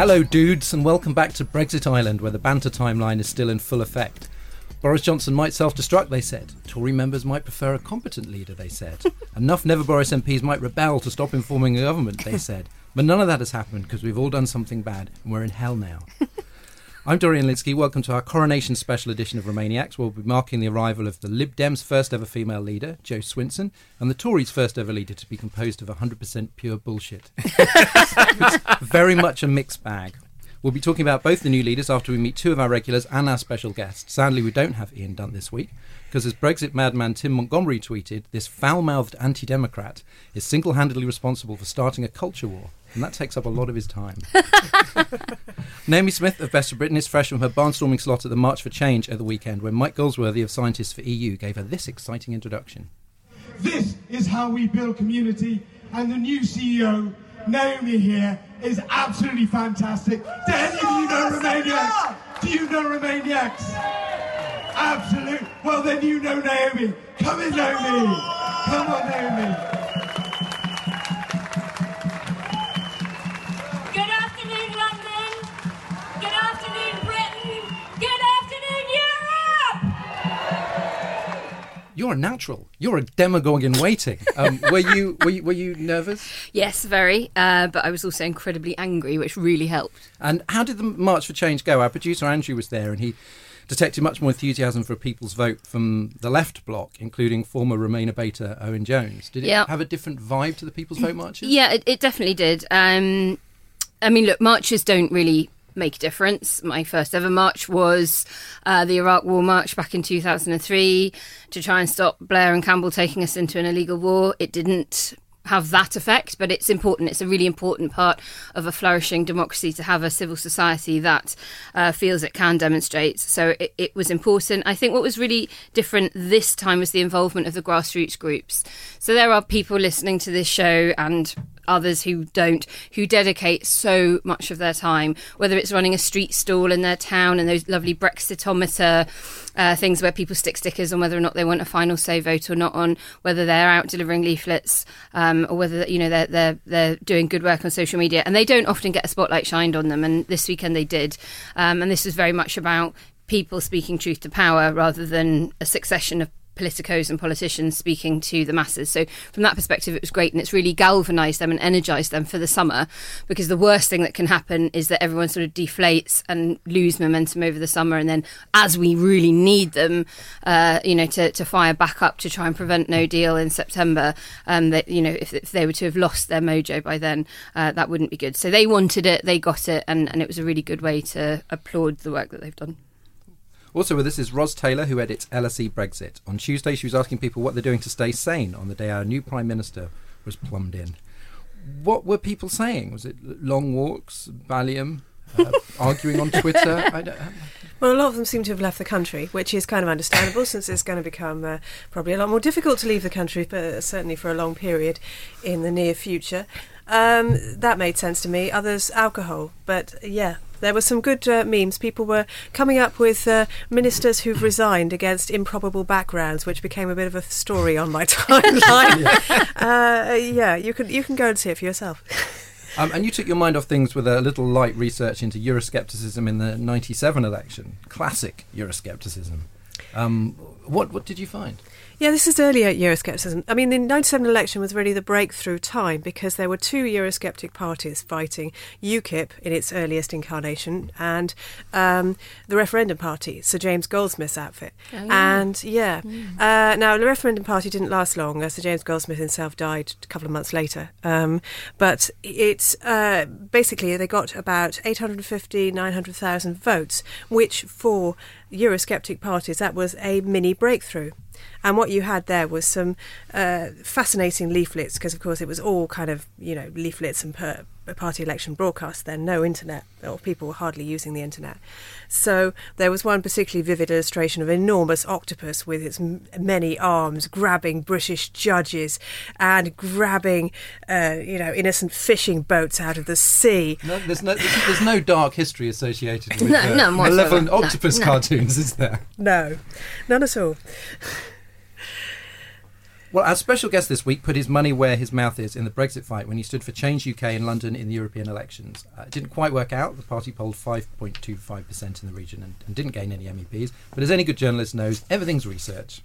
Hello, dudes, and welcome back to Brexit Island, where the banter timeline is still in full effect. Boris Johnson might self destruct, they said. Tory members might prefer a competent leader, they said. Enough Never Boris MPs might rebel to stop informing the government, they said. But none of that has happened because we've all done something bad and we're in hell now. I'm Dorian Lynskey. Welcome to our coronation special edition of Remainiacs. We'll be marking the arrival of the Lib Dems' first ever female leader, Jo Swinson, and the Tories' first ever leader to be composed of 100% pure bullshit. it's very much a mixed bag. We'll be talking about both the new leaders after we meet two of our regulars and our special guest. Sadly, we don't have Ian Dunt this week because, as Brexit madman Tim Montgomerie tweeted, this foul mouthed anti Democrat is single handedly responsible for starting a culture war, and that takes up a lot of his time. Naomi Smith of Best for Britain is fresh from her barnstorming slot at the March for Change at the weekend when Mike Goldsworthy of Scientists for EU gave her this exciting introduction. This is how we build community, and the new CEO, Naomi here, is absolutely fantastic. Do any of you know Remainiacs? Do you know Remainiacs? Absolute. Well, then you know Naomi. Come in, Naomi. Come on, Naomi. You're a natural. You're a demagogue in waiting. Um, were you were you, were you nervous? Yes, very. Uh, but I was also incredibly angry, which really helped. And how did the March for Change go? Our producer Andrew was there, and he detected much more enthusiasm for a people's vote from the left bloc, including former Remainer Beta Owen Jones. Did it Yeah. have a different vibe to the people's vote marches? Yeah, it, it definitely did. Um, I mean, look, marches don't really make a difference. My first ever march was uh, the Iraq War March back in 2003 to try and stop Blair and Campbell taking us into an illegal war. It didn't have that effect, but it's important. It's a really important part of a flourishing democracy to have a civil society that uh, feels it can demonstrate. So it, it was important. I think what was really different this time was the involvement of the grassroots groups. So there are people listening to this show and others who don't, who dedicate so much of their time, whether it's running a street stall in their town and those lovely Brexitometer uh, things where people stick stickers on whether or not they want a final say vote or not on whether they're out delivering leaflets um, or whether you know they're they're they're doing good work on social media. And they don't often get a spotlight shined on them. And this weekend they did. Um, and this was very much about people speaking truth to power rather than a succession of politicos and politicians speaking to the masses. So from that perspective, it was great, and it's really galvanised them and energised them for the summer. Because the worst thing that can happen is that everyone sort of deflates and lose momentum over the summer, and then as we really need them, uh, you know, to, to fire back up to try and prevent No Deal in September, um, that you know, if, if they were to have lost their mojo by then, uh, that wouldn't be good. So they wanted it, they got it, and, and it was a really good way to applaud the work that they've done. Also with us is Ros Taylor, who edits LSE Brexit. On Tuesday, she was asking people what they're doing to stay sane on the day our new Prime Minister was plumbed in. What were people saying? Was it long walks, Valium, uh, arguing on Twitter? I don't, Well, a lot of them seem to have left the country, which is kind of understandable since it's going to become uh, probably a lot more difficult to leave the country, but certainly for a long period in the near future. Um, that made sense to me. Others, alcohol. But yeah, there were some good uh, memes. People were coming up with uh, ministers who've resigned against improbable backgrounds, which became a bit of a story on my timeline. uh, yeah, you can you can go and see it for yourself. Um, and you took your mind off things with a little light research into Euroscepticism in the 97 election. Classic Euroscepticism. Um, what, what did you find? Yeah, this is earlier Euroscepticism. I mean, the 97 election was really the breakthrough time because there were two Eurosceptic parties fighting UKIP in its earliest incarnation and um, the Referendum Party, Sir James Goldsmith's outfit. Oh, yeah. And yeah, uh, now the Referendum Party didn't last long. Sir James Goldsmith himself died a couple of months later. Um, but it's uh, basically they got about 850, 900,000 votes, which for Eurosceptic parties that was a mini breakthrough. And what you had there was some uh, fascinating leaflets, because of course it was all kind of, you know, leaflets and per- party election broadcast then, no internet, or people were hardly using the internet. So there was one particularly vivid illustration of an enormous octopus with its m- many arms grabbing British judges and grabbing, uh, you know, innocent fishing boats out of the sea. No, there's, no, there's, there's no dark history associated with No, uh, none whatsoever. malevolent octopus no. cartoons, is there? No, none at all. Well, our special guest this week put his money where his mouth is in the Brexit fight when he stood for Change UK in London in the European elections. Uh, it didn't quite work out. The party polled 5.25% in the region and, and didn't gain any MEPs. But as any good journalist knows, everything's research.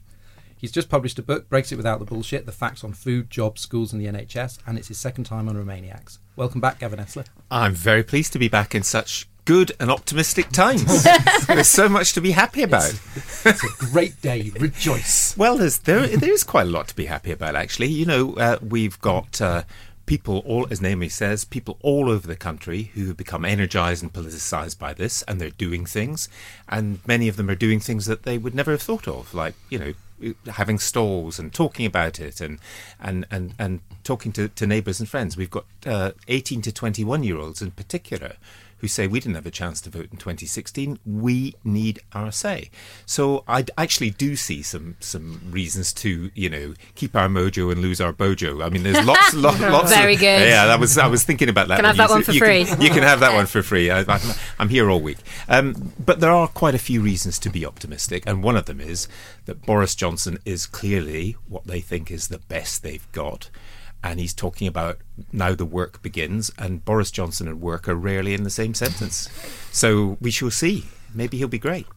He's just published a book, Brexit Without the Bullshit The Facts on Food, Jobs, Schools, and the NHS, and it's his second time on Remainiacs. Welcome back, Gavin Esler. I'm very pleased to be back in such good and optimistic times. there's so much to be happy about. It's a great day. Rejoice. Well, there's, there there is quite a lot to be happy about, actually. You know, uh, we've got. Uh, people all as Naomi says people all over the country who have become energized and politicized by this and they're doing things and many of them are doing things that they would never have thought of like you know having stalls and talking about it and and and, and talking to, to neighbors and friends we've got uh, 18 to 21 year olds in particular who say we didn't have a chance to vote in 2016. We need our say. So I actually do see some some reasons to you know keep our mojo and lose our bojo. I mean, there's lots, lots, lots. Very of, good. Yeah, that was I was thinking about that. Can I have that one for you free? Can, you can have that one for free. I, am here all week. Um, but there are quite a few reasons to be optimistic, and one of them is that Boris Johnson is clearly what they think is the best they've got and he's talking about now the work begins, and Boris Johnson and work are rarely in the same sentence. So we shall see. Maybe he'll be great.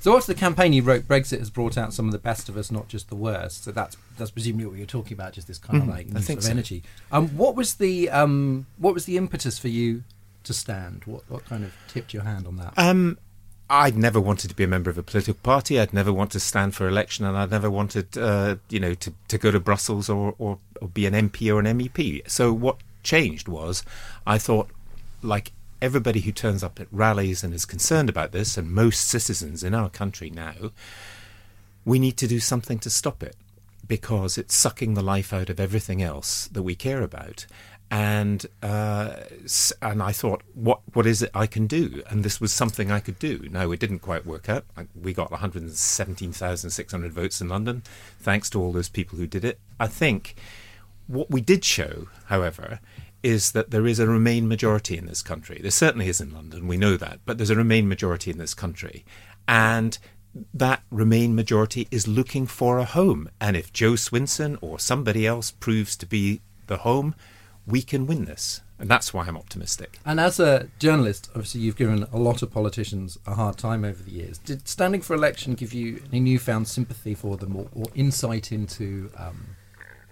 So after the campaign he wrote, Brexit has brought out some of the best of us, not just the worst. So that's that's presumably what you're talking about, just this kind of Mm, like I sort of so. energy. Um, what was the um, what was the impetus for you to stand? What what kind of tipped your hand on that? Um, I'd never wanted to be a member of a political party. I'd never wanted to stand for election, and I'd never wanted, uh, you know, to, to go to Brussels or, or, or be an MP or an MEP. So what changed was, I thought, like everybody who turns up at rallies and is concerned about this, and most citizens in our country now, we need to do something to stop it because it's sucking the life out of everything else that we care about. And uh, and I thought, what what is it I can do? And this was something I could do. Now it didn't quite work out. We got 117,600 votes in London, thanks to all those people who did it. I think what we did show, however, is that there is a Remain majority in this country. There certainly is in London, we know that, but there's a Remain majority in this country. And that Remain majority is looking for a home. And if Jo Swinson or somebody else proves to be the home, we can win this. And that's why I'm optimistic. And as a journalist, obviously you've given a lot of politicians a hard time over the years. Did standing for election give you any newfound sympathy for them or, or insight into um,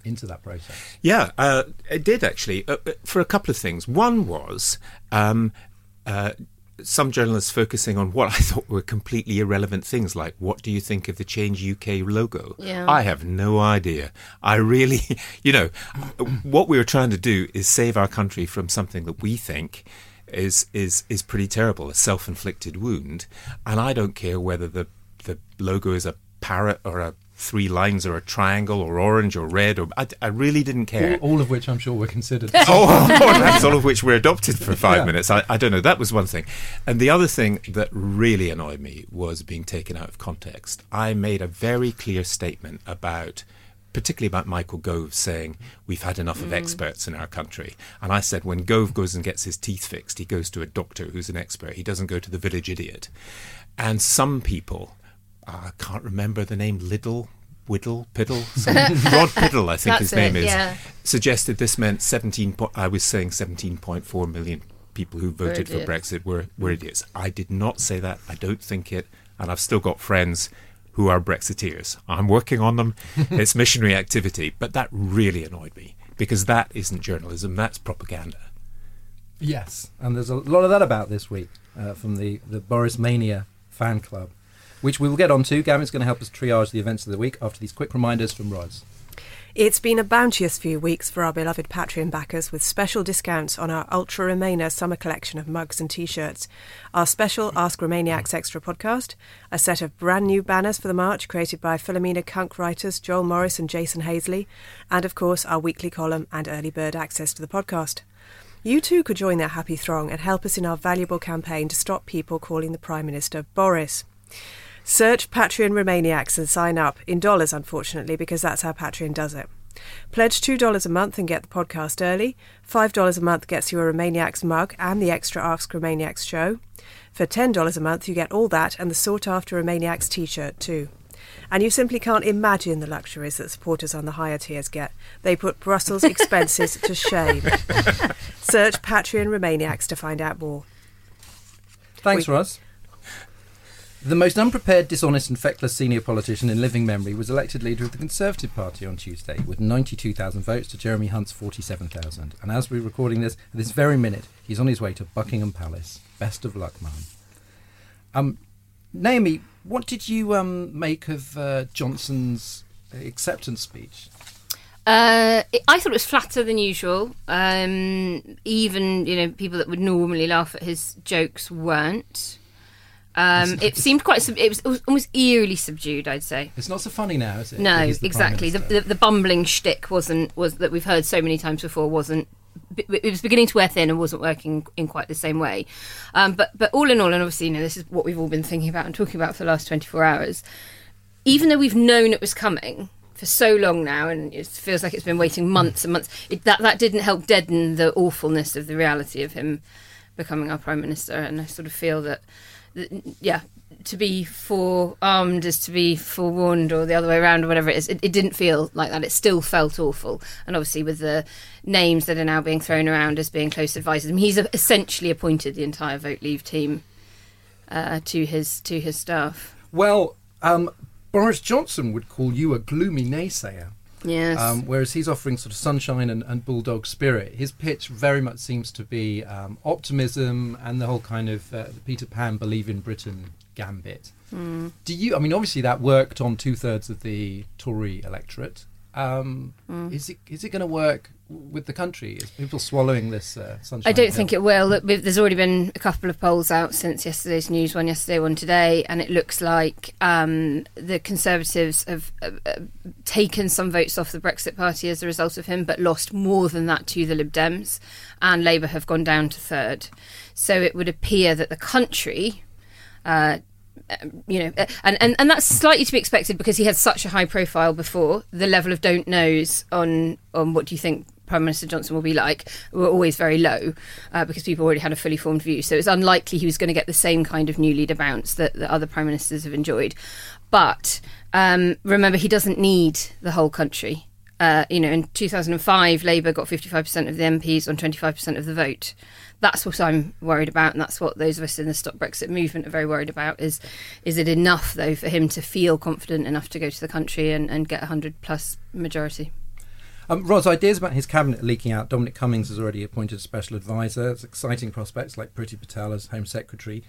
into that process? Yeah, uh, it did actually, uh, uh, for a couple of things. One was um, uh, some journalists focusing on what I thought were completely irrelevant things, like what do you think of the Change UK logo? Yeah. I have no idea. I really, you know, what we were trying to do is save our country from something that we think is is is pretty terrible, a self-inflicted wound, and I don't care whether the the logo is a parrot or a three lines or a triangle or orange or red or I, I really didn't care. All, all of which I'm sure were considered. oh, that's all of which were adopted for five Yeah. minutes. I, I don't know. That was one thing. And the other thing that really annoyed me was being taken out of context. I made a very clear statement about, particularly about Michael Gove saying, we've had enough of mm. experts in our country. And I said, when Gove goes and gets his teeth fixed, he goes to a doctor who's an expert. He doesn't go to the village idiot. And some people, I can't remember the name, Liddle, Whittle, Piddle, some, Rod Piddle, I think That's his name it, is yeah. suggested this meant 17 po- I was saying 17.4 million people who voted for. Brexit were, were idiots. I did not say that. I don't think it. And I've still got friends who are Brexiteers. I'm working on them. it's missionary activity. But that really annoyed me because that isn't journalism, that's propaganda. Yes, and there's a lot of that about this week uh, from the, the Boris Mania fan club, which we will get on to. Gavin's going to help us triage the events of the week after these quick reminders from Ros. It's been a bounteous few weeks for our beloved Patreon backers with special discounts on our Ultra Remainer summer collection of mugs and t shirts, our special Ask Remainiacs extra podcast, a set of brand new banners for the march created by Philomena Cunk writers Joel Morris and Jason Hazeley, and of course our weekly column and early bird access to the podcast. You too could join that happy throng and help us in our valuable campaign to stop people calling the Prime Minister Boris. Search Patreon Remainiacs and sign up, in dollars unfortunately, because that's how Patreon does it. Pledge $2 a month and get the podcast early. $5 a month gets you a Remainiacs mug and the extra Ask Remainiacs show. For $10 a month, you get all that and the sought after Remainiacs t shirt too. And you simply can't imagine the luxuries that supporters on the higher tiers get. They put Brussels expenses to shame. Search Patreon Remainiacs to find out more. Thanks, We- Ros. The most unprepared, dishonest, and feckless senior politician in living memory was elected leader of the Conservative Party on Tuesday with 92,000 votes to Jeremy Hunt's 47,000. And as we're recording this, at this very minute, he's on his way to Buckingham Palace. Best of luck, man. Um, Naomi, what did you um, make of uh, Johnson's acceptance speech? Uh, I thought it was flatter than usual. Um, even you know people that would normally laugh at his jokes weren't. Um, it seemed quite. Sub- it, was, it was almost eerily subdued. I'd say. It's not so funny now, is it? No, the exactly. The, the the bumbling shtick wasn't was that we've heard so many times before wasn't. It was beginning to wear thin and wasn't working in quite the same way. Um, but but all in all, and obviously, you know, this is what we've all been thinking about and talking about for the last twenty four hours. Even though we've known it was coming for so long now, and it feels like it's been waiting months and months, it, that that didn't help deaden the awfulness of the reality of him becoming our prime minister. And I sort of feel that, that yeah, to be forearmed is to be forewarned, or the other way around, or whatever it is. It, it didn't feel like that. It still felt awful. And obviously, with the names that are now being thrown around as being close advisors, I mean, he's essentially appointed the entire Vote Leave team uh, to his to his staff. Well, um, Boris Johnson would call you a gloomy naysayer. Yes. Um, whereas he's offering sort of sunshine and, and bulldog spirit. His pitch very much seems to be um, optimism and the whole kind of uh, Peter Pan believe in Britain gambit. Do you? I mean, obviously that worked on two thirds of the Tory electorate. Um, Is it is it going to work with the country? Is people swallowing this uh, sunshine? I don't think it will. Look, There's already been a couple of polls out since yesterday's news, one yesterday, one today, and it looks like um, the Conservatives have uh, uh, taken some votes off the Brexit Party as a result of him, but lost more than that to the Lib Dems, and Labour have gone down to third. So it would appear that the country. Uh, you know, uh, and, and, and that's slightly to be expected because he had such a high profile before. The level of don't knows on on what do you think Prime Minister Johnson will be like were always very low uh, because people already had a fully formed view. So it's unlikely he was going to get the same kind of new leader bounce that, the other prime ministers have enjoyed. But um, remember, he doesn't need the whole country. Uh, you know, in 2005, Labour got 55% of the MPs on 25% of the vote. That's what I'm worried about, and that's what those of us in the Stop Brexit movement are very worried about. Is is it enough though for him to feel confident enough to go to the country and, and get a hundred plus majority? Um, Ros, ideas about his cabinet leaking out. Dominic Cummings has already appointed a special advisor. It's exciting prospects like Priti Patel as Home Secretary.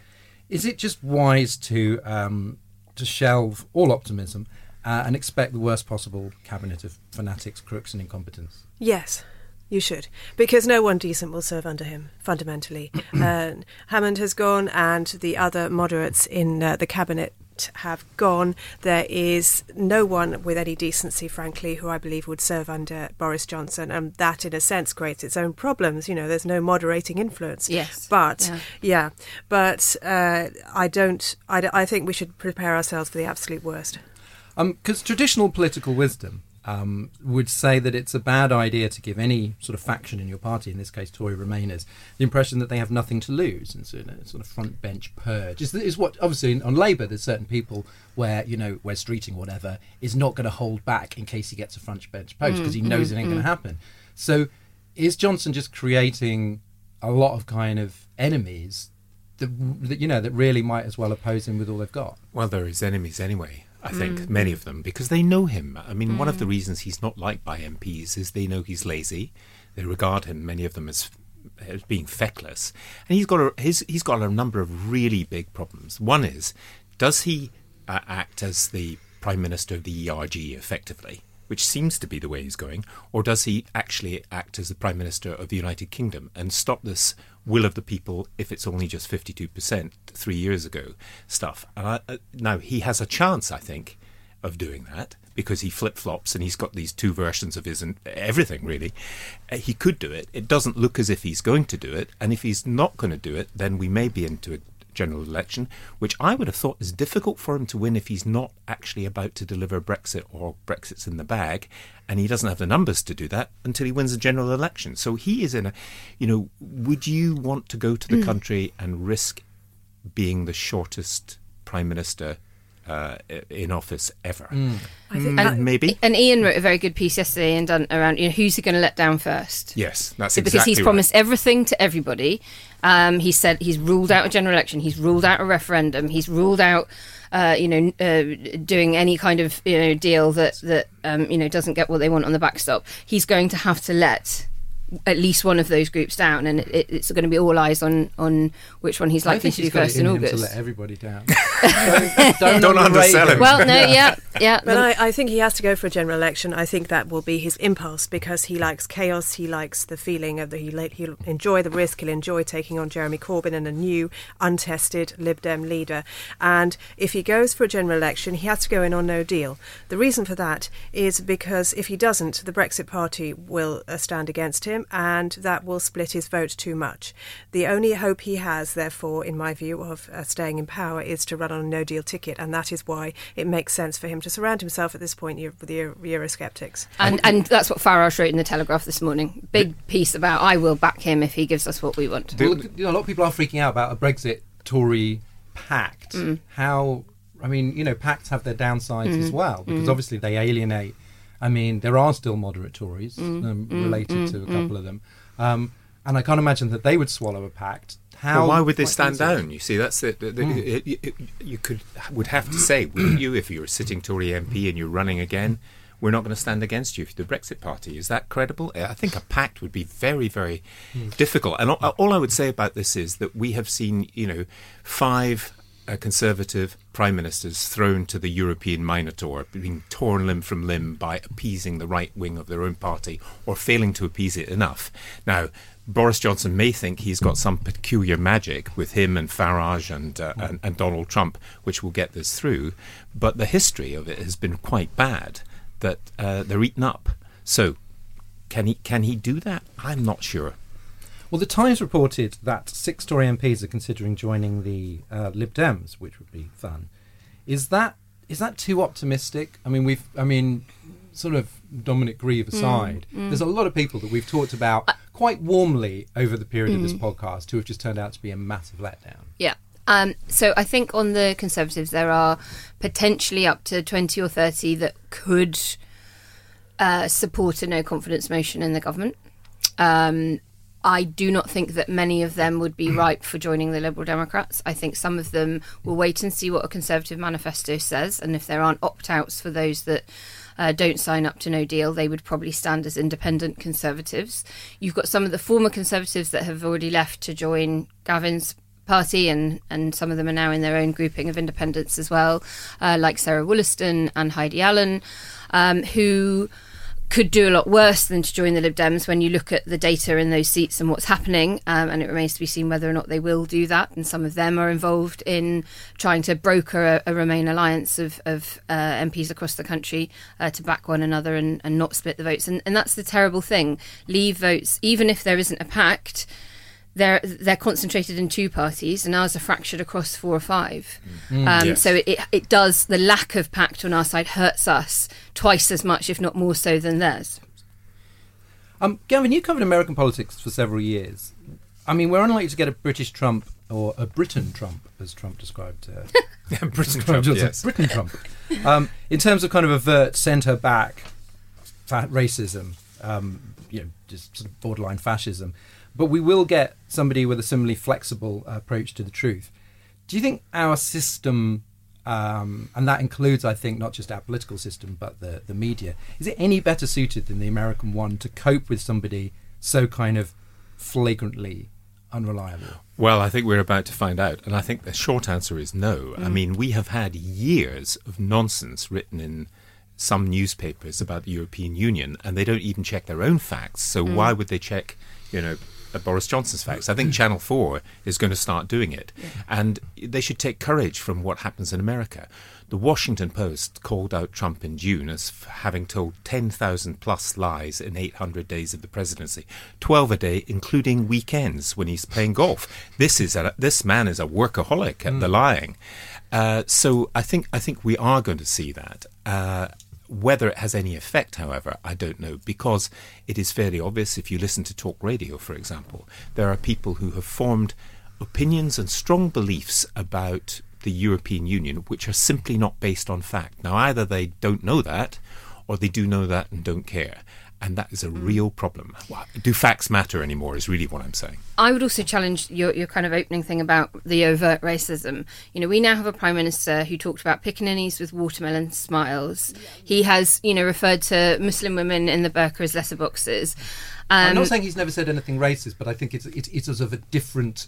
Is it just wise to um, to shelve all optimism uh, and expect the worst possible cabinet of fanatics, crooks, and incompetence? Yes, you should, because no one decent will serve under him. Fundamentally, uh, Hammond has gone, and the other moderates in uh, the cabinet have gone. There is no one with any decency, frankly, who I believe would serve under Boris Johnson, and that, in a sense, creates its own problems. You know, there's no moderating influence. Yes. but Yeah. yeah, but uh, I don't. I think we should prepare ourselves for the absolute worst. Because traditional political wisdom um, would say that it's a bad idea to give any sort of faction in your party, in this case Tory Remainers, the impression that they have nothing to lose, and so a sort of front bench purge is, is what obviously on Labour there's certain people where you know where Streeting or whatever is not going to hold back in case he gets a front bench post because mm, he knows it ain't going to mm, mm. happen. So is Johnson just creating a lot of kind of enemies that, that you know that really might as well oppose him with all they've got? Well, they're his enemies anyway. I think many of them because they know him. I mean, one of the reasons he's not liked by MPs is they know he's lazy. They regard him, many of them, as as being feckless, and he's got a his, he's got a number of really big problems. One is, does he uh, act as the prime minister of the ERG effectively? Which seems to be the way he's going, or does he actually act as the Prime Minister of the United Kingdom and stop this will of the people if it's only just 52% three years ago stuff? I, uh, now, he has a chance, I think, of doing that because he flip flops and he's got these two versions of his and everything, really. Uh, he could do it. It doesn't look as if he's going to do it. And if he's not going to do it, then we may be into a general election, which I would have thought is difficult for him to win if he's not actually about to deliver Brexit or Brexit's in the bag, and he doesn't have the numbers to do that until he wins a general election. So he is in a, you know, would you want to go to the hmm. country and risk being the shortest prime minister uh, in office ever. I think Mm, that- maybe. And Ian wrote a very good piece yesterday and done around you know who's he going to let down first. Yes, that's So exactly because he's right. promised everything to everybody. Um, he said he's ruled out a general election. He's ruled out a referendum. He's ruled out, uh, you know, uh, doing any kind of you know deal that that um, you know doesn't get what they want on the backstop. He's going to have to let at least one of those groups down, and it, it's going to be all eyes on on which one he's I likely think to do first it in in him to let everybody down. don't, don't, Don't undersell him. Well, no, yeah, yeah. But I, I think he has to go for a general election. I think that will be his impulse because he likes chaos. He likes the feeling of the he he'll enjoy the risk. He'll enjoy taking on Jeremy Corbyn and a new, untested Lib Dem leader. And if he goes for a general election, he has to go in on no deal. The reason for that is because if he doesn't, the Brexit Party will uh, stand against him, and that will split his vote too much. The only hope he has, therefore, in my view, of uh, staying in power is to run on a no deal ticket, and that is why it makes sense for him to surround himself at this point with the Euro- Eurosceptics. And and that's what Farage wrote in the Telegraph this morning. Big piece about I will back him if he gives us what we want. Well, you know, a lot of people are freaking out about a Brexit Tory pact. Mm. How, I mean, you know, pacts have their downsides Mm-hmm. as well because obviously they alienate. I mean, there are still moderate Tories Mm. um, related to a couple of them, um, and I can't imagine that they would swallow a pact. How? Well, why would they stand easily. down? You see, that's the, the, the it- it- it- you could would have to say, wouldn't you, if you're a sitting Tory MP and you're running again, we're not going to stand against you for the Brexit Party. Is that credible? I think a pact would be very, very Hmm. difficult. And all, all I would say about this is that we have seen, you know, five uh, Conservative prime ministers thrown to the European Minotaur, being torn limb from limb by appeasing the right wing of their own party or failing to appease it enough. Now, Boris Johnson may think he's got some peculiar magic with him and Farage and, uh, and, and Donald Trump, which will get this through. But the history of it has been quite bad. That uh, they're eaten up. So, can he can he do that? I'm not sure. Well, the Times reported that six Tory MPs are considering joining the uh, Lib Dems, which would be fun. Is that is that too optimistic? I mean, we've, I mean, sort of Dominic Grieve aside, there's a lot of people that we've talked about quite warmly over the period of this podcast who have just turned out to be a massive letdown. Yeah. Um, so I think on the Conservatives, there are potentially up to 20 or 30 that could uh, support a no confidence motion in the government. Um, I do not think that many of them would be ripe for joining the Liberal Democrats. I think some of them will wait and see what a Conservative manifesto says, and if there aren't opt outs for those that uh, don't sign up to no deal, they would probably stand as independent Conservatives. You've got some of the former Conservatives that have already left to join Gavin's party, and, and some of them are now in their own grouping of independents as well, uh, like Sarah Wollaston and Heidi Allen, um, who could do a lot worse than to join the Lib Dems when you look at the data in those seats and what's happening. Um, and it remains to be seen whether or not they will do that. And some of them are involved in trying to broker a, a Remain alliance of, of uh, MPs across the country uh, to back one another and, and not split the votes. And, and that's the terrible thing. Leave votes, even if there isn't a pact. They're they're concentrated in two parties, and ours are fractured across four or five. um, yes. So it, it does the lack of pact on our side hurts us twice as much, if not more so, than theirs. Um, Gavin, you covered American politics for several years. I mean, we're unlikely to get a British Trump or a Britain Trump, as Trump described. Uh, Britain Trump, Trump, yes. Britain Trump. Um, in terms of kind of avert centre back fa- racism, um, you know, just sort of borderline fascism, but we will get somebody with a similarly flexible uh, approach to the truth. Do you think our system, um, and that includes, I think, not just our political system, but the, the media, is it any better suited than the American one to cope with somebody so kind of flagrantly unreliable? Well, I think we're about to find out. And I think the short answer is no. I mm. mean, we have had years of nonsense written in some newspapers about the European Union, and they don't even check their own facts. So mm. why would they check, you know, Boris Johnson's facts? I think Channel 4 is going to start doing it. And they should take courage from what happens in America. The Washington Post called out Trump in June as having told 10,000 plus lies in 800 days of the presidency, 12 a day, including weekends when he's playing golf. This is a, this man is a workaholic at the lying. Uh, so I think I think we are going to see that. Uh, whether it has any effect, however, I don't know, because it is fairly obvious if you listen to talk radio, for example, there are people who have formed opinions and strong beliefs about the European Union which are simply not based on fact. Now, either they don't know that, or they do know that and don't care. And that is a real problem. Well, do facts matter anymore? Is really what I'm saying. I would also challenge your, your kind of opening thing about the overt racism. You know, we now have a prime minister who talked about pickaninnies with watermelon smiles. He has, you know, referred to Muslim women in the burqa as letterboxes. I'm Um, not saying he's never said anything racist, but I think it's it's, it's of a different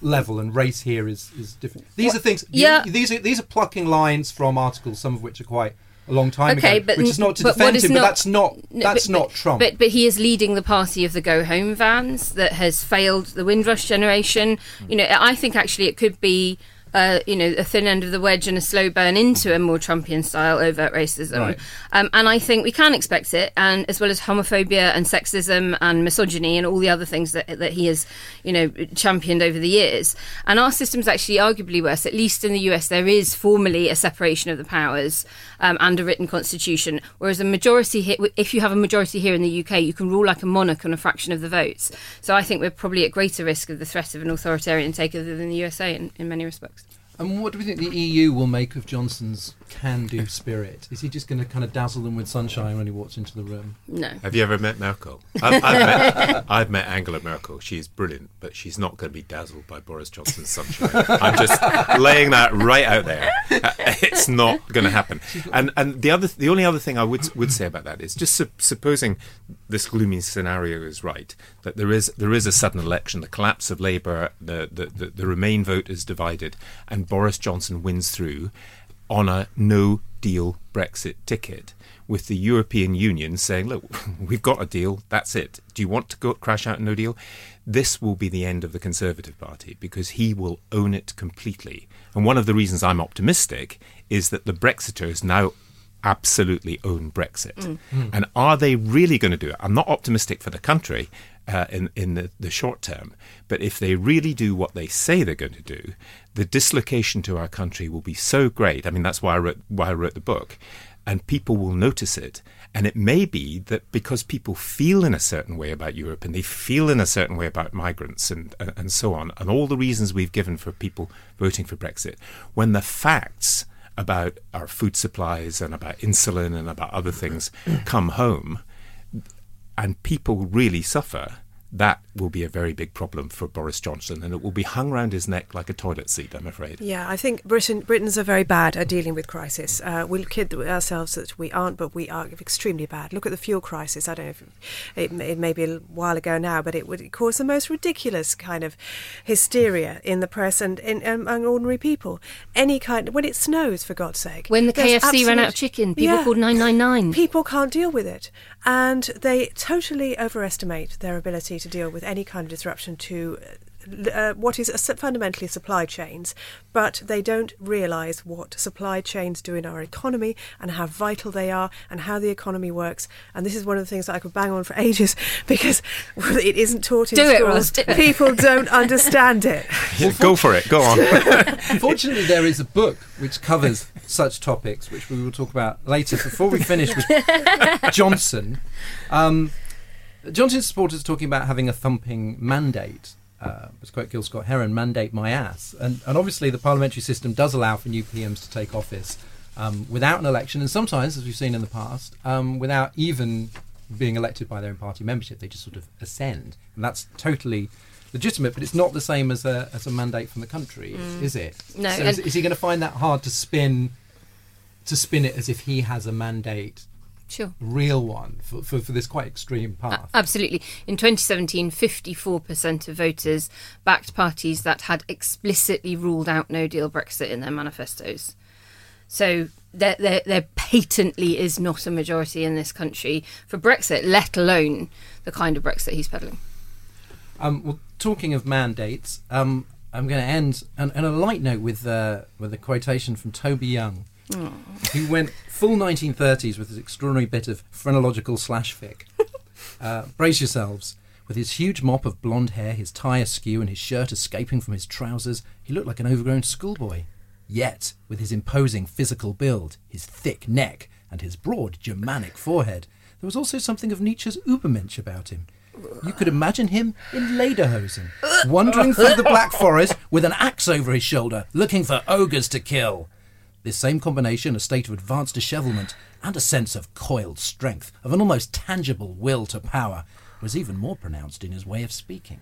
level, and race here is, is different. These are things. yeah. these are these are plucking lines from articles, some of which are quite a long time Okay, ago. but which is not to but defend him, not- but that's not that's but- not Trump. But but he is leading the party of the go home vans that has failed the Windrush generation. You know, I think actually it could be. Uh, you know, a thin end of the wedge and a slow burn into a more Trumpian style overt racism. Right. Um, and I think we can expect it, and as well as homophobia and sexism and misogyny and all the other things that that he has, you know, championed over the years. And our system's actually arguably worse. At least in the US, there is formally a separation of the powers um, and a written constitution. Whereas a majority here, if you have a majority here in the UK, you can rule like a monarch on a fraction of the votes. So I think we're probably at greater risk of the threat of an authoritarian takeover than the USA in, in many respects. And what do we think the EU will make of Johnson's can-do spirit? Is he just going to kind of dazzle them with sunshine when he walks into the room? No. Have you ever met Merkel? I've, I've, met, I've met Angela Merkel. She's brilliant, but she's not going to be dazzled by Boris Johnson's sunshine. I'm just laying that right out there. Uh, It's not going to happen. And and the other, the only other thing I would would say about that is just sup- supposing this gloomy scenario is right, that there is there is a sudden election, the collapse of Labour, the the, the, the Remain vote is divided, and Boris Johnson wins through on a no deal Brexit ticket, with the European Union saying, look, we've got a deal, that's it. Do you want to go crash out no deal? This will be the end of the Conservative Party because he will own it completely. And one of the reasons I'm optimistic is that the Brexiters now absolutely own Brexit. And are they really going to do it? I'm not optimistic for the country uh, in in the, the short term, but if they really do what they say they're going to do, the dislocation to our country will be so great. I mean, that's why I wrote why I wrote the book, and people will notice it. And it may be that because people feel in a certain way about Europe and they feel in a certain way about migrants and, and, and so on, and all the reasons we've given for people voting for Brexit, when the facts about our food supplies and about insulin and about other things come home, and people really suffer, that will be a very big problem for Boris Johnson, and it will be hung round his neck like a toilet seat. I'm afraid. Yeah, I think Britain Britons are very bad at dealing with crisis. Uh, we'll kid ourselves that we aren't, but we are extremely bad. Look at the fuel crisis. I don't know if it, it may be a while ago now, but it would cause the most ridiculous kind of hysteria in the press and in, among ordinary people. Any kind when it snows, for God's sake. When the There's KFC ran out of chicken, people Yeah. called 999. People can't deal with it, and they totally overestimate their ability to deal with any kind of disruption to uh, what is a, s- fundamentally supply chains. But they don't realise what supply chains do in our economy and how vital they are and how the economy works. And this is one of the things that I could bang on for ages because it isn't taught in Do it, schools. Ross, do it. People don't understand it. Go for it. Go on. Fortunately, there is a book which covers such topics, which we will talk about later. Before we finish with Johnson, um, Johnson's supporters are talking about having a thumping mandate. Uh, let's quote Gil Scott Heron, mandate my ass. And, and obviously, the parliamentary system does allow for new PMs to take office um, without an election, and sometimes, as we've seen in the past, um, without even being elected by their own party membership. They just sort of ascend. And that's totally legitimate, but it's not the same as a, as a mandate from the country, is it? No, So is, is he going to find that hard to spin to spin it as if he has a mandate, Sure. real one, for, for, for this quite extreme path? Absolutely. In 2017, 54% of voters backed parties that had explicitly ruled out no deal Brexit in their manifestos. So there, there, there patently is not a majority in this country for Brexit, let alone the kind of Brexit he's peddling. Um, well, talking of mandates, um, I'm going to end on, on a light note with uh, with a quotation from Toby Young, who went full 1930s with his extraordinary bit of phrenological slash fic. Uh, brace yourselves. With his huge mop of blonde hair, his tie askew, and his shirt escaping from his trousers, he looked like an overgrown schoolboy. Yet, with his imposing physical build, his thick neck, and his broad Germanic forehead, there was also something of Nietzsche's Übermensch about him. You could imagine him in lederhosen, wandering through the Black Forest with an axe over his shoulder, looking for ogres to kill. This same combination, a state of advanced dishevelment and a sense of coiled strength, of an almost tangible will to power, was even more pronounced in his way of speaking.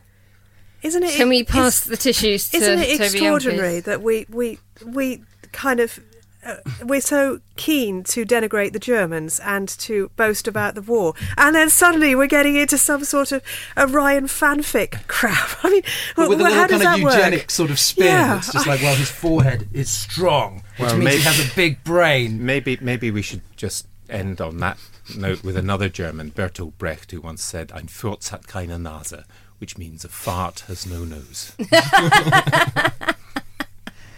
Isn't it? Can we pass the tissues to Isn't it extraordinary Youngfield? that we we we kind of uh, we're so keen to denigrate the Germans and to boast about the war, and then suddenly we're getting into some sort of Aryan fanfic crap. I mean, But with a little how kind of eugenic work? sort of spin, Yeah, it's just like, well, his forehead is strong, which Well, means maybe- he has a big brain. Maybe maybe we should just end on that note with another German, Bertolt Brecht, who once said, "Ein Furz hat keine Nase," which means a fart has no nose.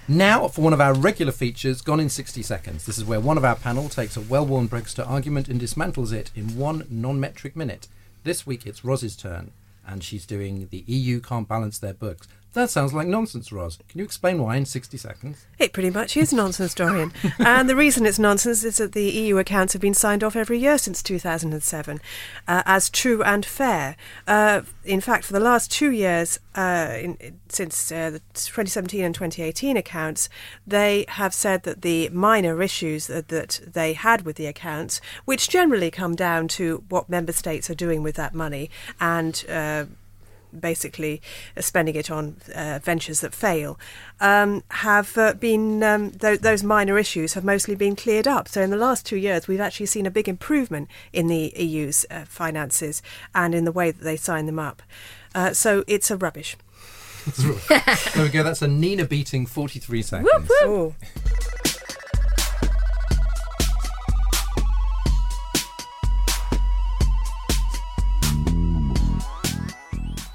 Now, for one of our regular features, Gone in 60 Seconds. This is where one of our panel takes a well worn Brexit argument and dismantles it in one non metric minute. This week it's Ros's turn, and she's doing The EU Can't Balance Their Books. That sounds like nonsense, Ros. Can you explain why in 60 seconds? It pretty much is nonsense, Dorian. and the reason it's nonsense is that the EU accounts have been signed off every year since 2007 uh, as true and fair. Uh, in fact, for the last two years, uh, in, since uh, the 2017 and 2018 accounts, they have said that the minor issues that, that they had with the accounts, which generally come down to what member states are doing with that money and uh, basically uh, spending it on uh, ventures that fail, um, have uh, been um, th- those minor issues have mostly been cleared up. So in the last two years, we've actually seen a big improvement in the EU's uh, finances and in the way that they sign them up. Uh, so it's a rubbish. there we go. That's a Nina beating 43 seconds. Ooh.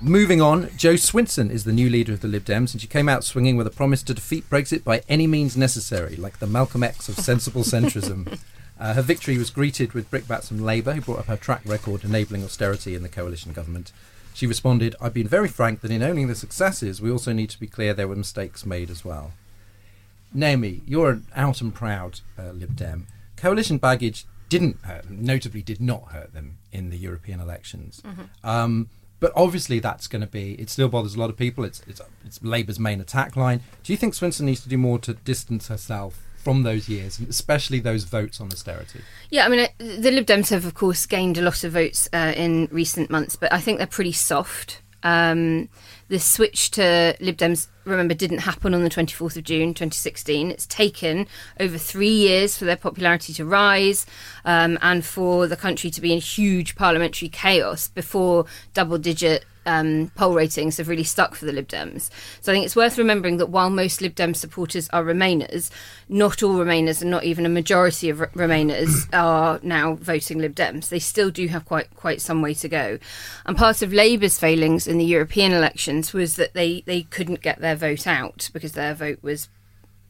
Moving on, Jo Swinson is the new leader of the Lib Dems, and she came out swinging with a promise to defeat Brexit by any means necessary, like the Malcolm X of sensible centrism. Uh, her victory was greeted with brickbats from Labour, who brought up her track record enabling austerity in the coalition government. She responded, I've been very frank that in owning the successes, we also need to be clear there were mistakes made as well. Naomi, you're an out and proud uh, Lib Dem. Coalition baggage didn't hurt them, notably did not hurt them in the European elections. Um, but obviously, that's going to be, it still bothers a lot of people. It's, it's, it's Labour's main attack line. Do you think Swinson needs to do more to distance herself from those years, especially those votes on austerity? Yeah, I mean, uh, the Lib Dems have, of course, gained a lot of votes uh, in recent months, but I think they're pretty soft. Um, the switch to Lib Dems, remember, didn't happen on the 24th of June 2016. It's taken over three years for their popularity to rise um, and for the country to be in huge parliamentary chaos before double digit um, poll ratings have really stuck for the Lib Dems. So I think it's worth remembering that while most Lib Dem supporters are Remainers, not all Remainers and not even a majority of Remainers are now voting Lib Dems. They still do have quite quite some way to go. And part of Labour's failings in the European elections was that they, they couldn't get their vote out because their vote was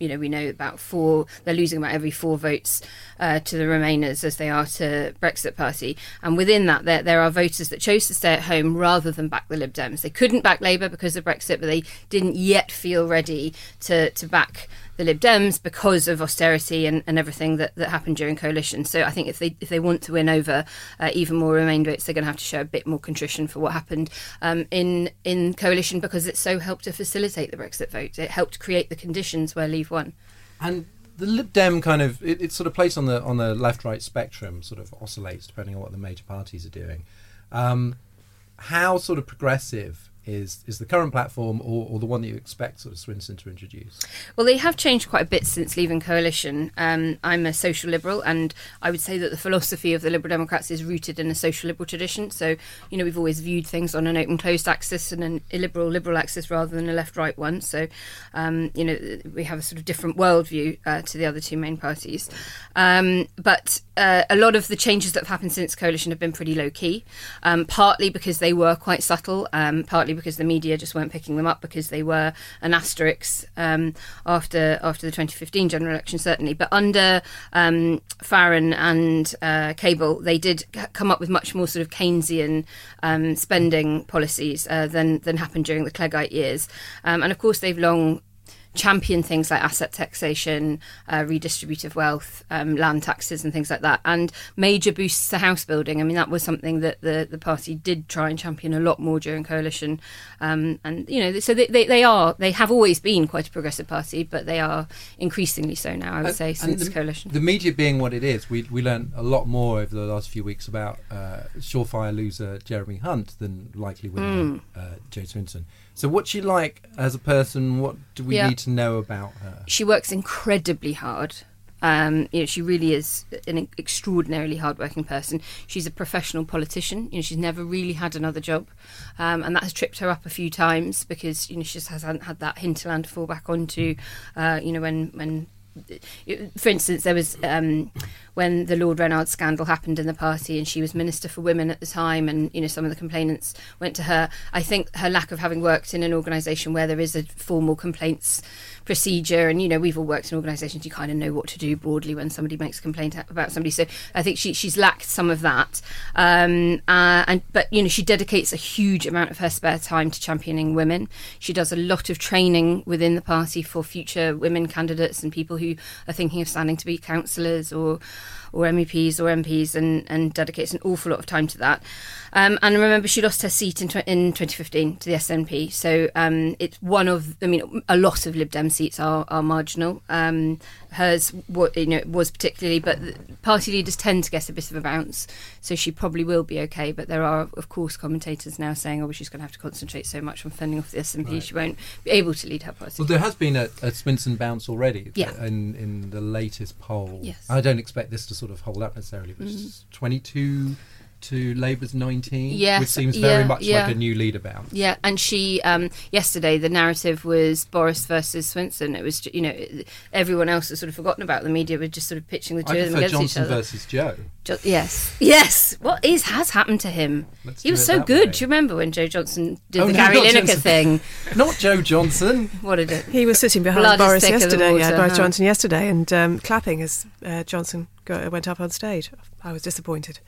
you know, we know about four, they're losing about every four votes uh, to the Remainers as they are to Brexit Party. And within that, there, there are voters that chose to stay at home rather than back the Lib Dems. They couldn't back Labour because of Brexit, but they didn't yet feel ready to, to back the Lib Dems because of austerity and, and everything that, that happened during coalition. So I think if they if they want to win over uh, even more Remain votes, they're going to have to show a bit more contrition for what happened um, in in coalition because it so helped to facilitate the Brexit vote. It helped create the conditions where Leave won. And the Lib Dem kind of it, it's sort of placed on the on the left right spectrum, sort of oscillates depending on what the major parties are doing. Um, how sort of progressive is is the current platform, or, or the one that you expect sort of Swinson to introduce? Well, they have changed quite a bit since leaving coalition. Um, I'm a social liberal, and I would say that the philosophy of the Liberal Democrats is rooted in a social liberal tradition. So, you know, we've always viewed things on an open closed axis and an illiberal liberal axis rather than a left right one. So, um, you know, we have a sort of different worldview uh, to the other two main parties. Um, but uh, a lot of the changes that have happened since coalition have been pretty low key, um, partly because they were quite subtle, um, partly because the media just weren't picking them up because they were an asterisk um, after after the 2015 general election, certainly. But under um, Farron and uh, Cable, they did come up with much more sort of Keynesian um, spending policies uh, than than happened during the Cleggite years, um, and of course they've long champion things like asset taxation, uh, redistributive wealth, um, land taxes, and things like that, and major boosts to house building. I mean, that was something that the, the party did try and champion a lot more during coalition. Um, and, you know, so they, they, they, are, they have always been quite a progressive party, but they are increasingly so now, I would say, since the, coalition. The media being what it is, we, we learned a lot more over the last few weeks about uh, surefire loser Jeremy Hunt than likely winner Mm. uh, Jo Swinson. So, what's she like as a person? What do we Yeah. need to know about her? she works incredibly hard. Um, you know, she really is an extraordinarily hardworking person. She's a professional politician. You know, she's never really had another job, um, and that has tripped her up a few times because you know she just hasn't had that hinterland to fall back onto. Uh, you know, when when for instance, there was um, when the Lord Rennard scandal happened in the party, and she was Minister for Women at the time, and you know some of the complainants went to her. I think her lack of having worked in an organisation where there is a formal complaints procedure, and you know we've all worked in organisations, you kind of know what to do broadly when somebody makes a complaint about somebody. So I think she she's lacked some of that, um, uh, and but you know she dedicates a huge amount of her spare time to championing women. She does a lot of training within the party for future women candidates and people who are thinking of standing to be councillors or or MEPs or MPs and, and dedicates an awful lot of time to that. Um, and remember, she lost her seat in, tw- in 2015 to the SNP. So um, it's one of, I mean, a lot of Lib Dem seats are, are marginal. Um, hers you know, was particularly, but party leaders tend to get a bit of a bounce. So she probably will be okay. But there are, of course, commentators now saying, oh, she's going to have to concentrate so much on fending off the SNP, Right. she won't be able to lead her party. Well, there has been a, a Swinson bounce already Yeah. in, in the latest poll. Yes. I don't expect this to sort of hold up necessarily, but mm-hmm. it's 22 to Labour's 19, Yes, which seems very yeah, much yeah. like a new leader bounce. Yeah, and she um, yesterday the narrative was Boris versus Swinson. It was you know everyone else has sort of forgotten about the media were just sort of pitching the two I of them against Johnson each other. versus Joe. Jo- yes, yes. What is has happened to him? Let's he was so good. way. Do you remember when Jo Johnson did Oh, the no, Gary not Lineker Johnson. thing? Not Jo Johnson. What did it? He was sitting behind Blood Boris thicker than yesterday, yeah, water, Boris huh? Johnson yesterday, and um, clapping as uh, Johnson go, went up on stage. I was disappointed.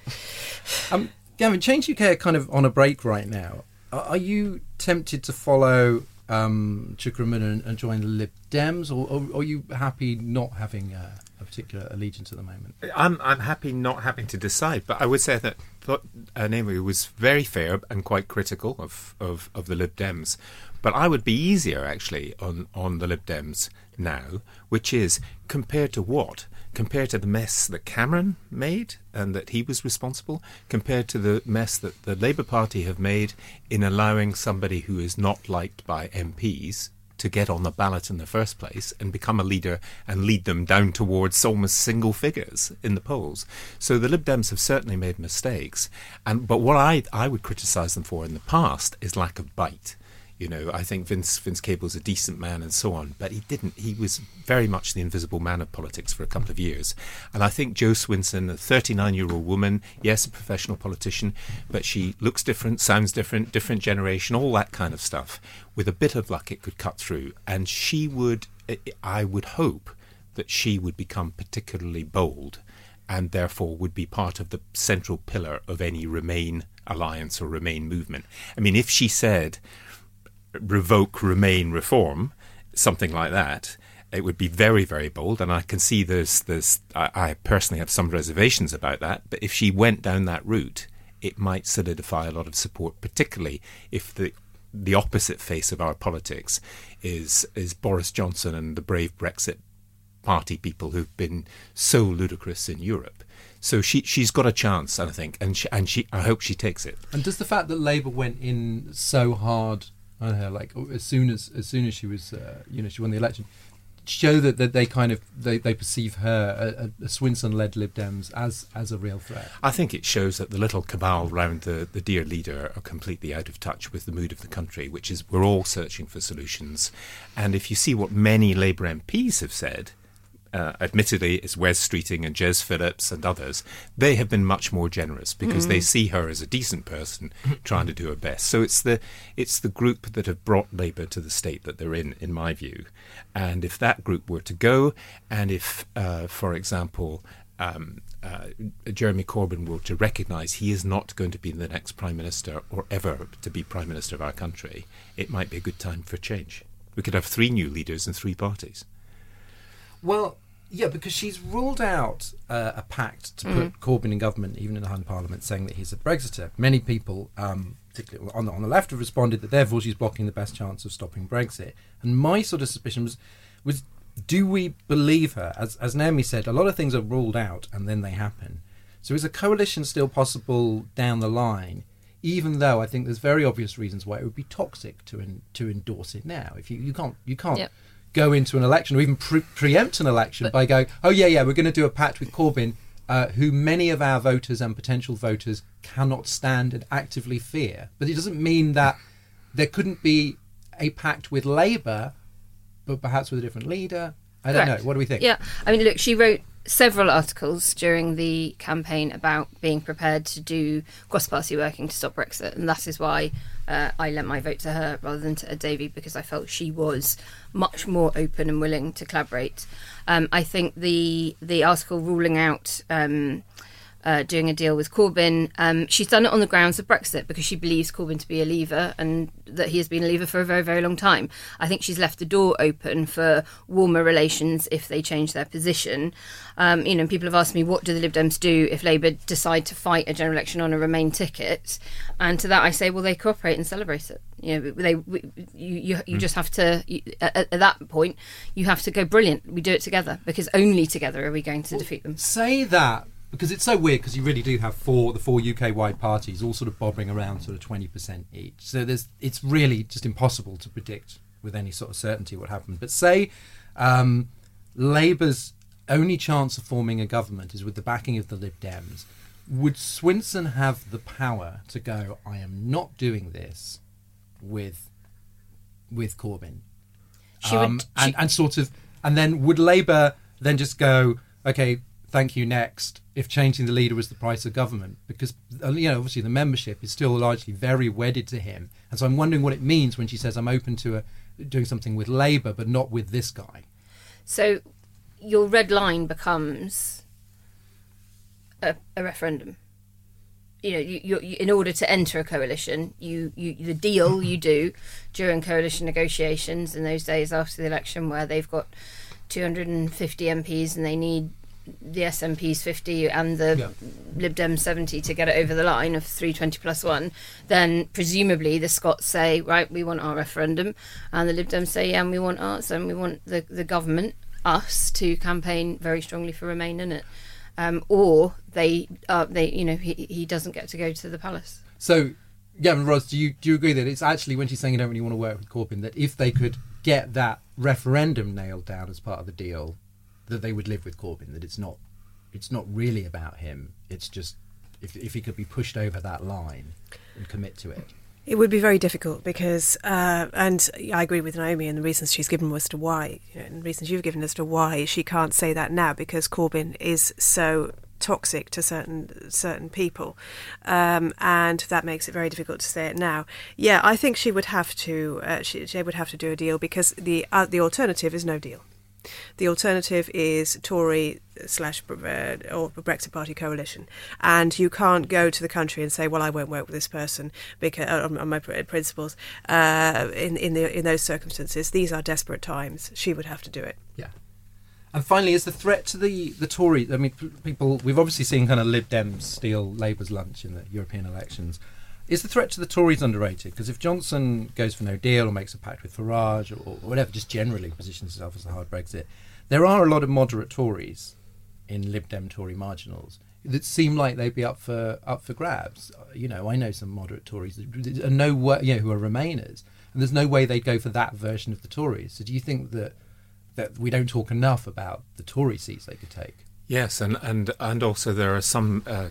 Um, Gavin, Change UK are kind of on a break right now. Are, are you tempted to follow um, Chuka Umunna and, and join the Lib Dems, or, or are you happy not having uh, a particular allegiance at the moment? I'm I'm happy not having to decide, but I would say that thought uh, Naomi was very fair and quite critical of, of, of the Lib Dems. But I would be easier actually on, on the Lib Dems now, which is compared to what? Compared to the mess that Cameron made and that he was responsible, compared to the mess that the Labour Party have made in allowing somebody who is not liked by MPs to get on the ballot in the first place and become a leader and lead them down towards almost single figures in the polls. So the Lib Dems have certainly made mistakes, and but what I I would criticise them for in the past is lack of bite. You know, I think Vince Vince Cable's a decent man and so on, but he didn't. He was very much the invisible man of politics for a couple of years. And I think Jo Swinson, a 39 year old woman, yes, a professional politician, but she looks different, sounds different, different generation, all that kind of stuff. With a bit of luck, it could cut through. And she would, I would hope that she would become particularly bold and therefore would be part of the central pillar of any Remain alliance or Remain movement. I mean, if she said, revoke, remain, reform, something like that, it would be very, very bold. And I can see there's, there's, I, I personally have some reservations about that. But if she went down that route, it might solidify a lot of support, particularly if the the opposite face of our politics is is Boris Johnson and the brave Brexit party people who've been so ludicrous in Europe. So she she's got a chance, I think, and she, and she I hope she takes it. And does the fact that Labour went in so hard on her, like as soon as as soon as she was, uh, you know, she won the election, show that, that they kind of they, they perceive her, a, a Swinson-led Lib Dems, as as a real threat? I think it shows that the little cabal round the, the dear leader are completely out of touch with the mood of the country, which is we're all searching for solutions. And if you see what many Labour MPs have said, uh, admittedly, it's Wes Streeting and Jess Phillips and others, they have been much more generous because they see her as a decent person trying to do her best. So it's the it's the group that have brought Labour to the state that they're in, in my view. And if that group were to go, and if, uh, for example, um, uh, Jeremy Corbyn were to recognise he is not going to be the next prime minister or ever to be prime minister of our country, it might be a good time for change. We could have three new leaders and three parties. Well, yeah, because she's ruled out uh, a pact to put Corbyn in government, even in the hung Parliament, saying that he's a Brexiter. Many people, um, particularly on the, on the left, have responded that therefore she's blocking the best chance of stopping Brexit. And my sort of suspicion was, was do we believe her? As, as Naomi said, a lot of things are ruled out and then they happen. So is a coalition still possible down the line? Even though I think there's very obvious reasons why it would be toxic to en- to endorse it now. If you, you can't you can't Yep. Go into an election or even pre- preempt an election by going, oh yeah, yeah, we're going to do a pact with Corbyn, uh, who many of our voters and potential voters cannot stand and actively fear. But it doesn't mean that there couldn't be a pact with Labour, but perhaps with a different leader. I don't Correct. know. What do we think? Yeah, I mean, look, she wrote several articles during the campaign about being prepared to do cross party working to stop Brexit, and that is why uh, I lent my vote to her rather than to Ed Davey because I felt she was much more open and willing to collaborate. Um, I think the the article ruling out. Um, uh, doing a deal with Corbyn. Um, she's done it on the grounds of Brexit because she believes Corbyn to be a leaver and that he has been a leaver for a very, very long time. I think she's left the door open for warmer relations if they change their position. Um, you know, people have asked me, what do the Lib Dems do if Labour decide to fight a general election on a Remain ticket? And to that, I say, well, they cooperate and celebrate it. You know, they we, you you, you just have to you, at, at that point you have to go brilliant. We do it together because only together are we going to defeat them. Say that because it's so weird because you really do have four the four UK wide parties all sort of bobbing around sort of twenty percent each. So there's it's really just impossible to predict with any sort of certainty what happened. But say um, Labour's only chance of forming a government is with the backing of the Lib Dems. Would Swinson have the power to go? I am not doing this with with Corbyn She um, would. and, and sort of, and then would Labour then just go, okay, thank you, next, if changing the leader was the price of government? Because, uh, you know, obviously the membership is still largely very wedded to him. And so I'm wondering what it means when she says, I'm open to a, doing something with Labour, but not with this guy. So your red line becomes a, a referendum. You know, you, you, you, in order to enter a coalition, you, you the deal you do during coalition negotiations in those days after the election, where they've got 250 MPs and they need the SNP's 50 and the Yeah. Lib Dem 70 to get it over the line of 320 plus one, then presumably the Scots say, right, we want our referendum, and the Lib Dems say, yeah, and we want ours, and we want the, the government, us, to campaign very strongly for Remain in it. Um, or they, uh, they, you know, he, he doesn't get to go to the palace. So, Gavin Ros, do you do you agree that it's actually when she's saying you don't really want to work with Corbyn that if they could get that referendum nailed down as part of the deal, that they would live with Corbyn? That it's not it's not really about him. It's just if if he could be pushed over that line and commit to it. It would be very difficult because, uh, and I agree with Naomi and the reasons she's given as to why, you know, and the reasons you've given as to why she can't say that now because Corbyn is so toxic to certain certain people, um, and that makes it very difficult to say it now. Yeah, I think she would have to uh, she, she would have to do a deal because the uh, the alternative is no deal. The alternative is Tory slash uh, or Brexit Party coalition, and you can't go to the country and say, "Well, I won't work with this person because on, on my principles." Uh, in in the in those circumstances, these are desperate times. She would have to do it. Yeah. And finally, is the threat to the the Tory? I mean, people we've obviously seen kind of Lib Dems steal Labour's lunch in the European elections. Is the threat to the Tories underrated? Because if Johnson goes for no deal or makes a pact with Farage or, or whatever, just generally positions himself as a hard Brexit, there are a lot of moderate Tories in Lib Dem Tory marginals that seem like they'd be up for up for grabs. Uh, You know, I know some moderate Tories that are no way, you know, who are Remainers, and there's no way they'd go for that version of the Tories. So do you think that that we don't talk enough about the Tory seats they could take? Yes, and and and also there are some. Uh,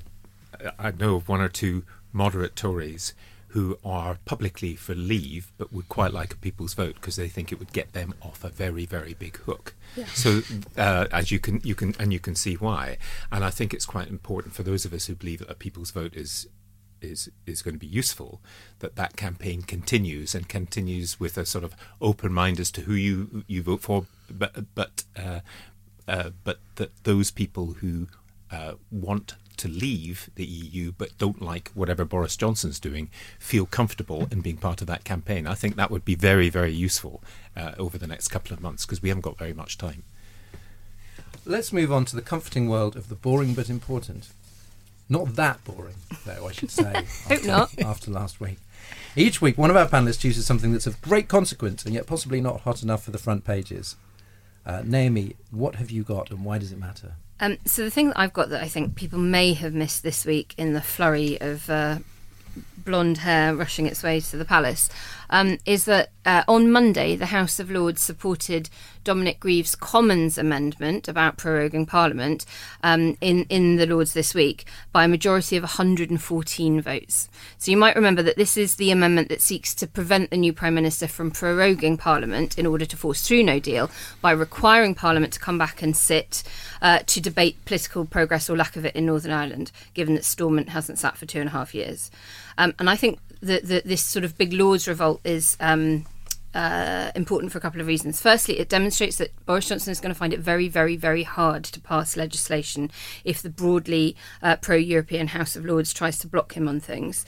I know of one or two moderate Tories who are publicly for leave, but would quite like a people's vote because they think it would get them off a very very big hook. So uh, as you can you can and you can see why. And I think it's quite important for those of us who believe that a people's vote is is is going to be useful that that campaign continues and continues with a sort of open mind as to who you you vote for but but uh, uh, but that those people who uh, want to leave the EU but don't like whatever Boris Johnson's doing feel comfortable in being part of that campaign. I think that would be very, very useful uh, over the next couple of months because we haven't got very much time. Let's move on to the comforting world of the boring but important. Not that boring, though, I should say. Hope after, not. After last week. Each week, one of our panelists chooses something that's of great consequence and yet possibly not hot enough for the front pages. Uh, Naomi, what have you got and why does it matter? Um, so the thing that I've got that I think people may have missed this week in the flurry of uh, blonde hair rushing its way to the palace um, is that uh, on Monday the House of Lords supported Dominic Grieve's Commons amendment about proroguing Parliament um, in in the Lords this week by a majority of 114 votes. So you might remember that this is the amendment that seeks to prevent the new Prime Minister from proroguing Parliament in order to force through No Deal by requiring Parliament to come back and sit uh, to debate political progress or lack of it in Northern Ireland, given that Stormont hasn't sat for two and a half years. Um, and I think that this sort of big Lords revolt is. Um, uh, important for a couple of reasons. Firstly, it demonstrates that Boris Johnson is going to find it very, very, very hard to pass legislation if the broadly uh, pro European House of Lords tries to block him on things.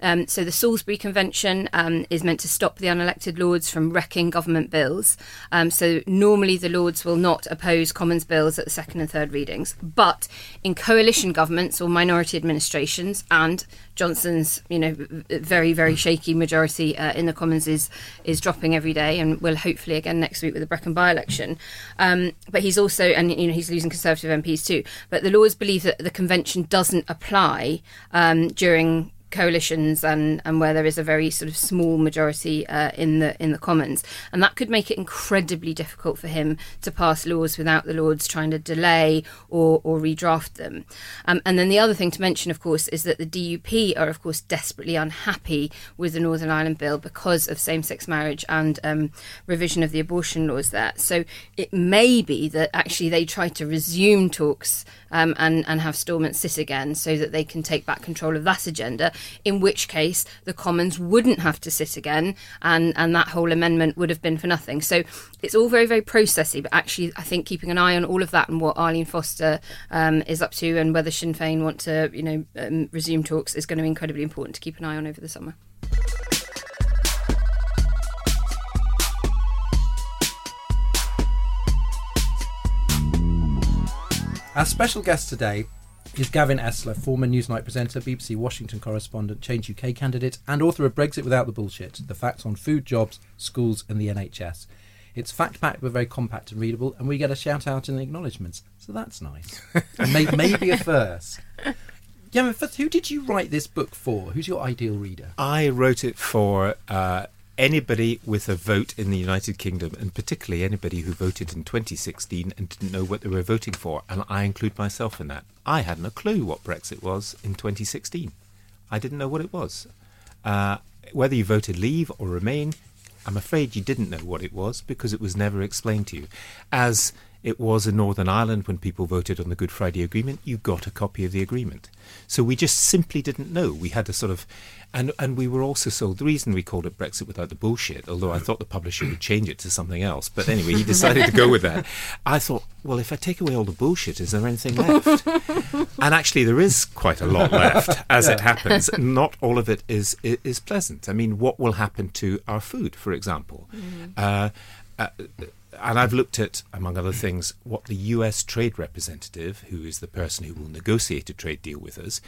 Um, so the Salisbury Convention um, is meant to stop the unelected Lords from wrecking government bills. Um, so normally the Lords will not oppose Commons bills at the second and third readings, but in coalition governments or minority administrations, and Johnson's, you know, very very shaky majority uh, in the Commons is is dropping every day, and will hopefully again next week with the Brecon by-election. Um, but he's also, and you know, he's losing Conservative MPs too. But the Lords believe that the convention doesn't apply um, during coalitions and, and where there is a very sort of small majority uh, in the in the Commons, and that could make it incredibly difficult for him to pass laws without the Lords trying to delay or, or redraft them. Um, and then the other thing to mention, of course, is that the DUP are of course desperately unhappy with the Northern Ireland Bill because of same-sex marriage and um, revision of the abortion laws there. So it may be that actually they try to resume talks um, and and have Stormont sit again so that they can take back control of that agenda in which case the Commons wouldn't have to sit again and, and that whole amendment would have been for nothing. So it's all very, very processy, but actually, I think keeping an eye on all of that and what Arlene Foster um, is up to and whether Sinn Féin want to, you know, um, resume talks is going to be incredibly important to keep an eye on over the summer. Our special guest today is Gavin Esler, former Newsnight presenter, BBC Washington correspondent, Change UK candidate, and author of Brexit Without the Bullshit The Facts on Food, Jobs, Schools, and the NHS. It's fact packed but very compact and readable, and we get a shout out in the acknowledgements, so that's nice. and may- maybe a first. Yeah, first, who did you write this book for? Who's your ideal reader? I wrote it for uh, anybody with a vote in the United Kingdom, and particularly anybody who voted in 2016 and didn't know what they were voting for, and I include myself in that. I hadn't a clue what Brexit was in 2016. I didn't know what it was. Uh, whether you voted Leave or Remain, I'm afraid you didn't know what it was because it was never explained to you. As it was in Northern Ireland when people voted on the Good Friday Agreement, you got a copy of the agreement. So we just simply didn't know. We had a sort of, and and we were also sold. The reason we called it Brexit without the bullshit, although I thought the publisher would change it to something else, but anyway, he decided to go with that. I thought, well, if I take away all the bullshit, is there anything left? and actually, there is quite a lot left, as it happens. Not all of it is is, is pleasant. I mean, what will happen to our food, for example? Uh, uh, and I've looked at, among other things, what the US trade representative, who is the person who will negotiate a trade deal with us,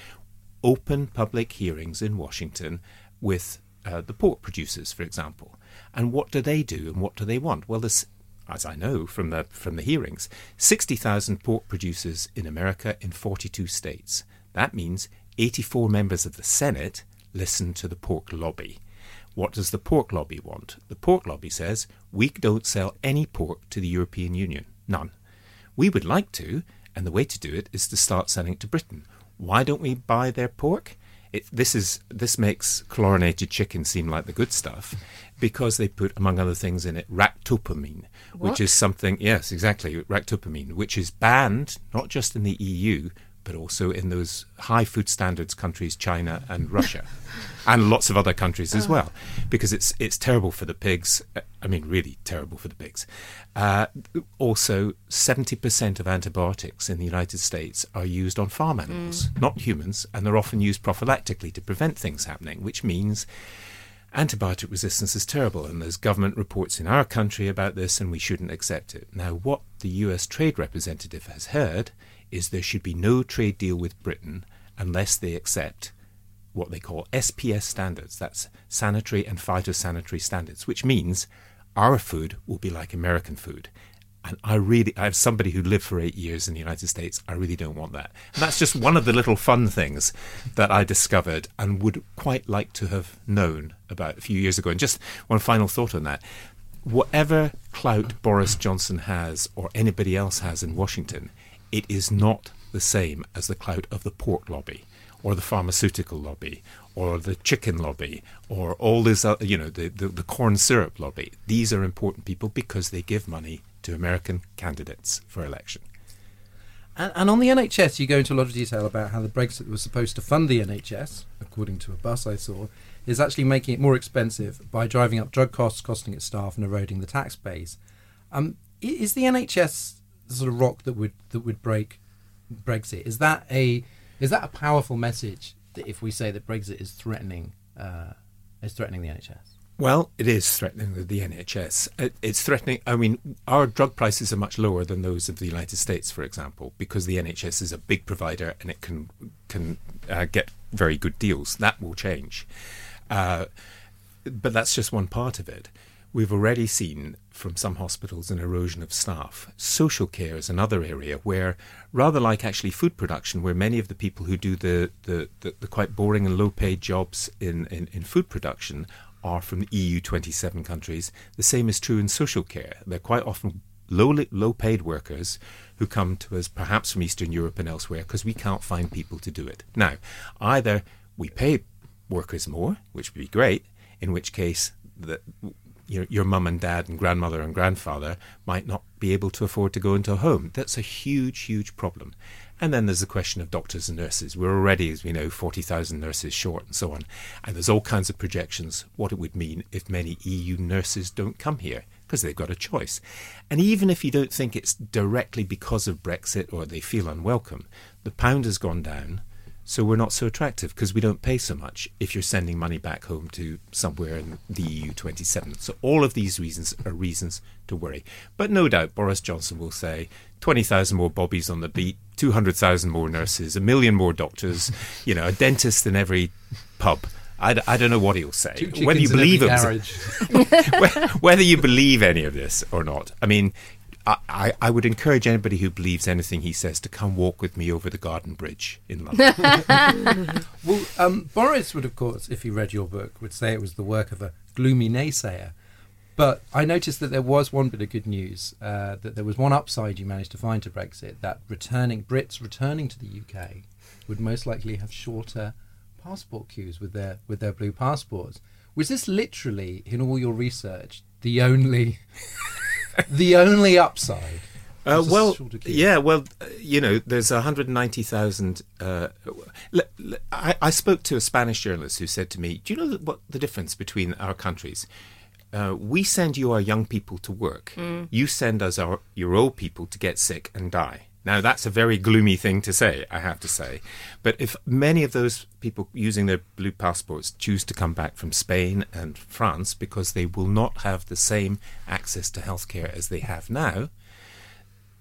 open public hearings in Washington with uh, the pork producers, for example. And what do they do and what do they want? Well, there's, as I know from the from the hearings, sixty thousand pork producers in America in forty-two states. That means eighty-four members of the Senate listen to the pork lobby. What does the pork lobby want? The pork lobby says we don't sell any pork to the European Union. None. We would like to, and the way to do it is to start selling it to Britain. Why don't we buy their pork? It, this is this makes chlorinated chicken seem like the good stuff because they put, among other things, in it ractopamine, which is something. Yes, exactly, ractopamine, which is banned not just in the EU but also in those high food standards countries, China and Russia, and lots of other countries as well, because it's it's terrible for the pigs. Uh, I mean, really terrible for the pigs. Uh, also, 70% of antibiotics in the United States are used on farm animals, not humans, and they're often used prophylactically to prevent things happening, which means antibiotic resistance is terrible. And there's government reports in our country about this, and we shouldn't accept it. Now, what the US trade representative has heard is there should be no trade deal with Britain unless they accept what they call SPS standards. That's sanitary and phytosanitary standards, which means our food will be like American food. And I really, I have somebody who lived for eight years in the United States. I really don't want that. And that's just one of the little fun things that I discovered and would quite like to have known about a few years ago. And just one final thought on that. Whatever clout Boris Johnson has or anybody else has in Washington, it is not the same as the clout of the pork lobby or the pharmaceutical lobby or the chicken lobby or all this, uh, you know, the, the, the corn syrup lobby. These are important people because they give money to American candidates for election. And, on the NHS, you go into a lot of detail about how the Brexit was supposed to fund the NHS, according to a bus I saw, is actually making it more expensive by driving up drug costs, costing its staff, and eroding the tax base. Um, is the NHS the sort of rock that would that would break Brexit? Is that a is that a powerful message that if we say that Brexit is threatening uh, is threatening the NHS? Well, it is threatening the, NHS. It, it's threatening. I mean, our drug prices are much lower than those of the United States, for example, because the NHS is a big provider and it can can uh, get very good deals. That will change, uh, but that's just one part of it. We've already seen from some hospitals an erosion of staff. Social care is another area where, rather like actually food production, where many of the people who do the, the, the, the quite boring and low paid jobs in, in, in food production are from the EU 27 countries, the same is true in social care. They're quite often low, low paid workers who come to us perhaps from Eastern Europe and elsewhere because we can't find people to do it. Now, either we pay workers more, which would be great, in which case the, your, your mum and dad and grandmother and grandfather might not be able to afford to go into a home. That's a huge, huge problem. And then there's the question of doctors and nurses. We're already, as we know, 40,000 nurses short and so on. And there's all kinds of projections what it would mean if many EU nurses don't come here because they've got a choice. And even if you don't think it's directly because of Brexit or they feel unwelcome, the pound has gone down. So we're not so attractive because we don't pay so much if you're sending money back home to somewhere in the EU 27. So all of these reasons are reasons to worry. But no doubt Boris Johnson will say 20,000 more bobbies on the beat, 200,000 more nurses, a million more doctors, you know, a dentist in every pub. I, d- I don't know what he'll say. Whether you believe him, whether you believe any of this or not. I mean, I, I, I would encourage anybody who believes anything he says to come walk with me over the Garden Bridge in London. Well, um, Boris would, of course, if he read your book, would say it was the work of a gloomy naysayer. But I noticed that there was one bit of good news, uh, that there was one upside you managed to find to Brexit, that returning Brits returning to the UK would most likely have shorter passport queues with their with their blue passports. Was this literally, in all your research, the only the only upside? Uh, well, yeah, well, uh, you know, there's 190,000. Uh, l- l- I, I spoke to a Spanish journalist who said to me, "Do you know what the difference between our countries? Uh, we send you our young people to work. You send us our your old people to get sick and die." Now that's a very gloomy thing to say, I have to say. But if many of those people using their blue passports choose to come back from Spain and France because they will not have the same access to healthcare as they have now,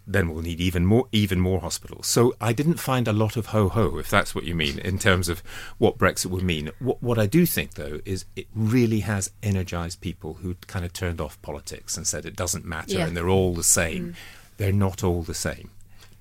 then we'll need even more even more hospitals. So I didn't find a lot of ho ho, if that's what you mean, in terms of what Brexit would mean. What what I do think though is it really has energized people who kind of turned off politics and said it doesn't matter Yeah. and they're all the same. Mm. They're not all the same.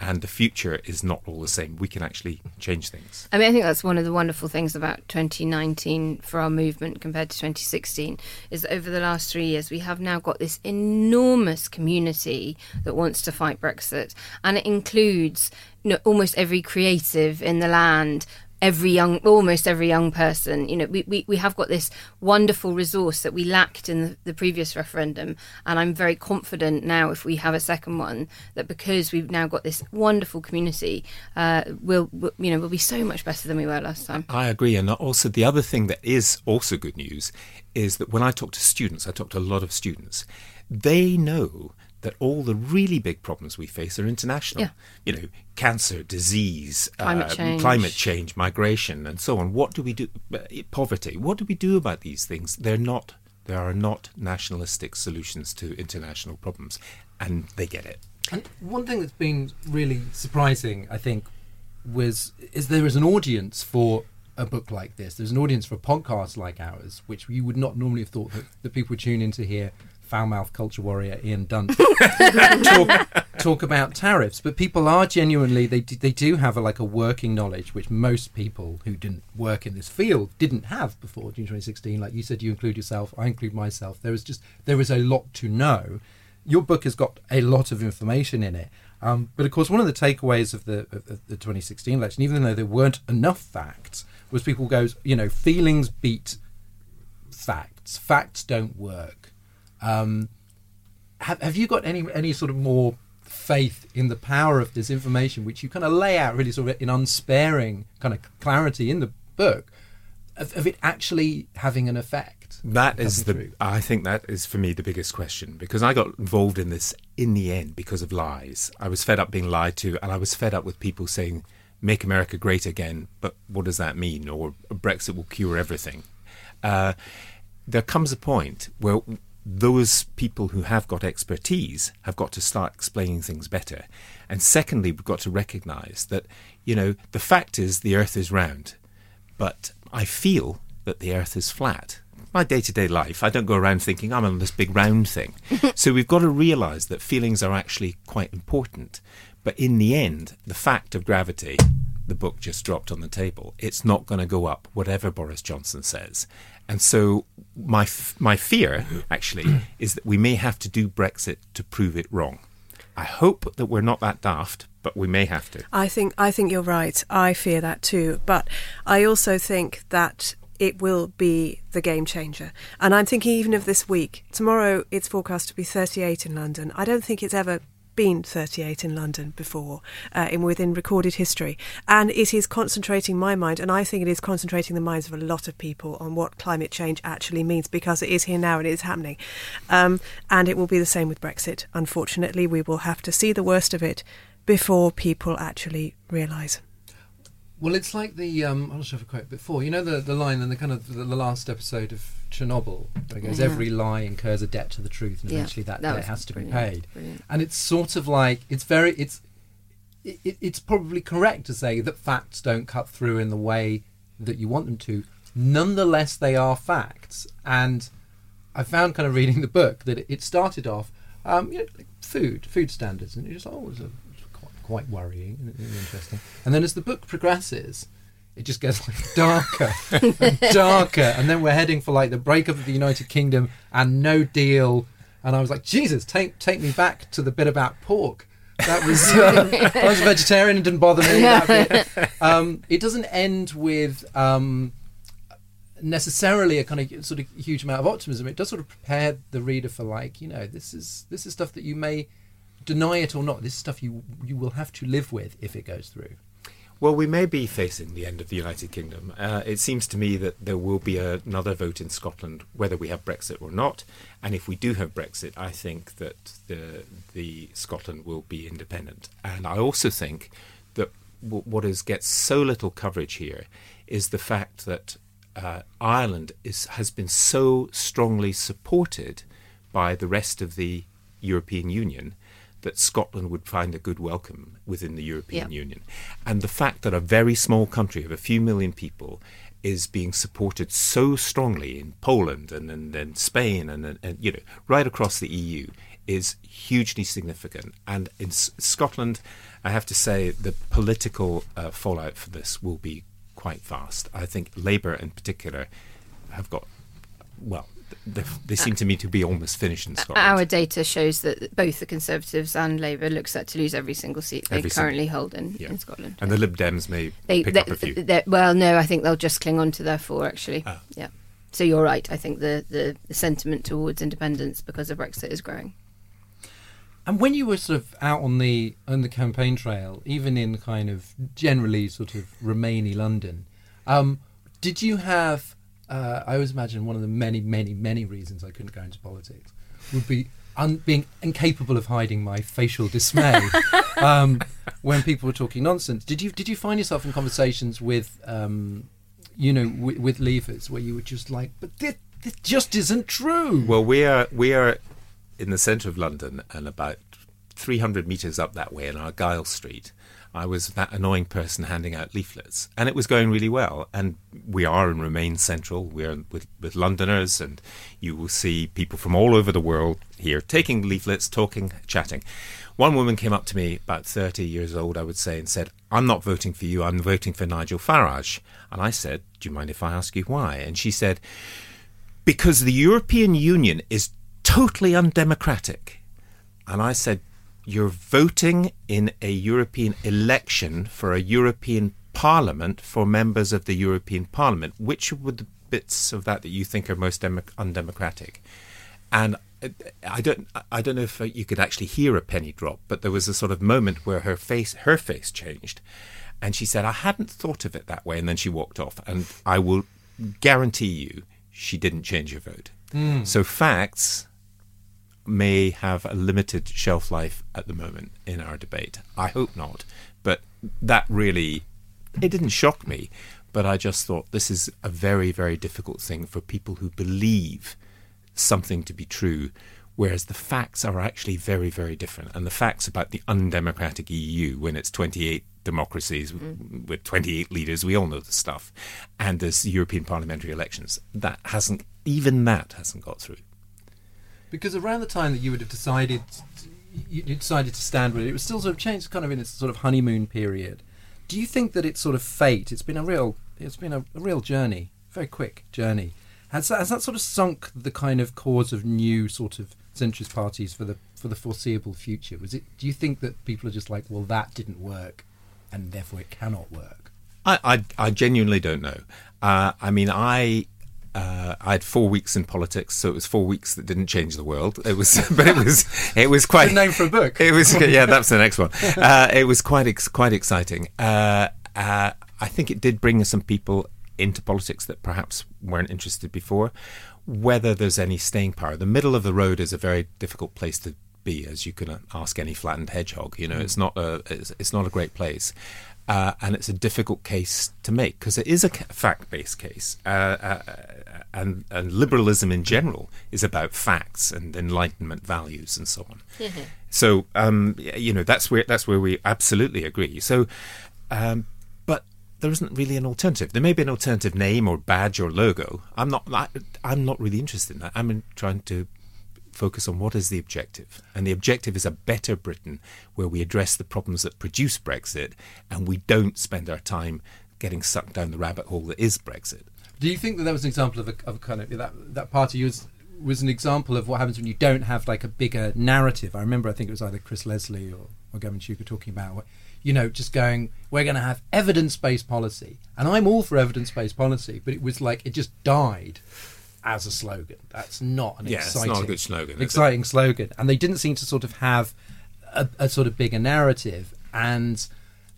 And the future is not all the same. We can actually change things. I mean, I think that's one of the wonderful things about 2019 for our movement compared to 2016 is that over the last three years we have now got this enormous community that wants to fight Brexit, and it includes you know, almost every creative in the land. Every young, almost every young person. You know, we, we, we have got this wonderful resource that we lacked in the, the previous referendum, and I'm very confident now if we have a second one that because we've now got this wonderful community, uh, we'll, we'll you know we'll be so much better than we were last time. I agree, and also the other thing that is also good news is that when I talk to students, I talk to a lot of students, they know that all the really big problems we face are international. Yeah. You know, cancer, disease, Climate uh, change. climate change, migration, and so on. What do we do? uh, Poverty. What do we do about these things? They're not. There are not nationalistic solutions to international problems, and they get it. And one thing that's been really surprising, I think, was is there is an audience for a book like this. There's an audience for a podcast like ours, which you would not normally have thought that the people would tune in to hear foul mouth culture warrior Ian Dunt talk, talk about tariffs. But people are genuinely they do, they do have a, like a working knowledge, which most people who didn't work in this field didn't have before June 2016. Like you said, you include yourself, I include myself. There is just there is a lot to know your book has got a lot of information in it. Um, but of course, one of the takeaways of the of the 2016 election, even though there weren't enough facts, was people goes, you know, feelings beat facts. Facts don't work. Um, have Have you got any any sort of more faith in the power of this information, which you kind of lay out really sort of in unsparing kind of clarity in the book, of, of it actually having an effect? That is the. Through? I think that is for me the biggest question because I got involved in this in the end because of lies. I was fed up being lied to, and I was fed up with people saying, "Make America great again," but what does that mean? Or Brexit will cure everything. Uh, there comes a point where those people who have got expertise have got to start explaining things better. And secondly, we've got to recognise that you know the fact is the Earth is round, but I feel that the Earth is flat. My day to day life, I don't go around thinking I'm on this big round thing. so we've got to realise that feelings are actually quite important. But in the end, the fact of gravity, the book just dropped on the table. It's not going to go up, whatever Boris Johnson says. And so my f- my fear actually is that we may have to do Brexit to prove it wrong. I hope that we're not that daft, but we may have to. I think I think you're right. I fear that too, but I also think that it will be the game changer. And I'm thinking even of this week. Tomorrow it's forecast to be 38 in London. I don't think it's ever been 38 in London before uh, in within recorded history. And it is concentrating my mind and I think it is concentrating the minds of a lot of people on what climate change actually means because it is here now and it is happening. Um, and it will be the same with Brexit. Unfortunately we will have to see the worst of it before people actually realise Well, it's like the um, I'm not sure if I quote before. You know the the line in the kind of the, the last episode of Chernobyl, where it goes, Yeah. "Every lie incurs a debt to the truth, and Yeah, eventually that, that debt has to be paid." brilliant. And it's sort of like it's very it's it, it- it's probably correct to say that facts don't cut through in the way that you want them to. Nonetheless, they are facts, and I found kind of reading the book that it, it started off, um, you know, like food, food standards, and you're just oh, it's, a, quite, worrying and, and interesting. And then as the book progresses, it just gets like darker and darker, and then we're heading for like the breakup of the United Kingdom and no deal. And I was like, Jesus, take take me back to the bit about pork. That was uh, I was a vegetarian and didn't bother me. Um, it doesn't end with. Um, necessarily a kind of sort of huge amount of optimism. It does sort of prepare the reader for like, you know, this is this is stuff that you may deny it or not. This is stuff you you will have to live with if it goes through. Well, we may be facing the end of the United Kingdom. Uh, it seems to me that there will be another vote in Scotland, whether we have Brexit or not. And if we do have Brexit, I think that the the Scotland will be independent. And I also think that w- what is gets so little coverage here is the fact that uh, Ireland is has been so strongly supported by the rest of the European Union that Scotland would find a good welcome within the European Yeah. Union. And the fact that a very small country of a few million people is being supported so strongly in Poland and, and, and Spain and, and, you know right across the EU is hugely significant. And in S- Scotland, I have to say the political uh, fallout for this will be quite fast. I think Labour in particular have got well, they, they seem to me to be almost finished in Scotland. Our data shows that both the Conservatives and Labour look set to lose every single seat they Every single- currently hold in, Yeah. in Scotland. and the Lib Dems may They, pick they, up a few. they- well, no, I think they'll just cling on to their four. Actually, Ah. yeah. So you're right. I think the, the, the sentiment towards independence because of Brexit is growing. And when you were sort of out on the on the campaign trail, even in kind of generally sort of Remainy London, um, did you have? Uh, I always imagine one of the many, many, many reasons I couldn't go into politics would be un- being incapable of hiding my facial dismay um, when people were talking nonsense. Did you did you find yourself in conversations with, um, you know, with, with leavers where you were just like, but this, this just isn't true. Well, we are we are in the centre of London and about 300 metres up that way in Argyll Street. I was that annoying person handing out leaflets, and it was going really well. And we are and remain central. We are with, with Londoners, and you will see people from all over the world here taking leaflets, talking, chatting. One woman came up to me, about 30 years old, I would say, and said, I'm not voting for you, I'm voting for Nigel Farage. And I said, Do you mind if I ask you why? And she said, because the European Union is totally undemocratic. And I said, You're voting in a European election for a European Parliament for members of the European Parliament. Which were the bits of that that you think are most demo- undemocratic? And uh, I don't, I don't know if uh, you could actually hear a penny drop, but there was a sort of moment where her face, her face changed, and she said, "I hadn't thought of it that way," and then she walked off. And I will guarantee you, she didn't change her vote. So facts may have a limited shelf life at the moment in our debate. I hope not, but that really, it didn't shock me. But I just thought this is a very, very difficult thing for people who believe something to be true, whereas the facts are actually very, very different. And the facts about the undemocratic EU, when it's 28 democracies w mm. with 28 leaders, we all know the stuff, and there's European parliamentary elections, that hasn't, even that hasn't got through. Because around the time that you would have decided, you decided to stand with it, it was still sort of changed, kind of in its sort of honeymoon period. Do you think that it's sort of fate? It's been a real, it's been a, a real journey, very quick journey. Has that, has that sort of sunk the kind of cause of new sort of centrist parties for the for the foreseeable future? Was it? Do you think that people are just like, well, that didn't work, and therefore it cannot work? I, I, I genuinely don't know. Uh, I mean, I uh, I had four weeks in politics, so it was four weeks that didn't change the world. It was, but it was it was quite name for a book. It was yeah, that's the next one. Uh, it was quite ex- quite exciting. Uh, uh, I think it did bring some people into politics that perhaps weren't interested before. Whether there's any staying power, the middle of the road is a very difficult place to be, as you can ask any flattened hedgehog. You know, it's not a it's, it's not a great place. Uh, and it's a difficult case to make because it is a fact-based case, uh, uh, and, and liberalism in general is about facts and enlightenment values and so on. So um, you know that's where that's where we absolutely agree. So, um, but there isn't really an alternative. There may be an alternative name or badge or logo. I'm not. I, I'm not really interested in that. I'm in trying to focus on what is the objective, and the objective is a better Britain where we address the problems that produce Brexit, and we don't spend our time getting sucked down the rabbit hole that is Brexit. Do you think that that was an example of a, of kind of that that party was was an example of what happens when you don't have like a bigger narrative? I remember I think it was either Chris Leslie or, or Gavin Shuker talking about you know just going we're going to have evidence based policy, and I'm all for evidence based policy, but it was like it just died as a slogan. That's not an Yeah, it's exciting, not a good slogan, it? exciting slogan, and they didn't seem to sort of have a, a sort of bigger narrative, and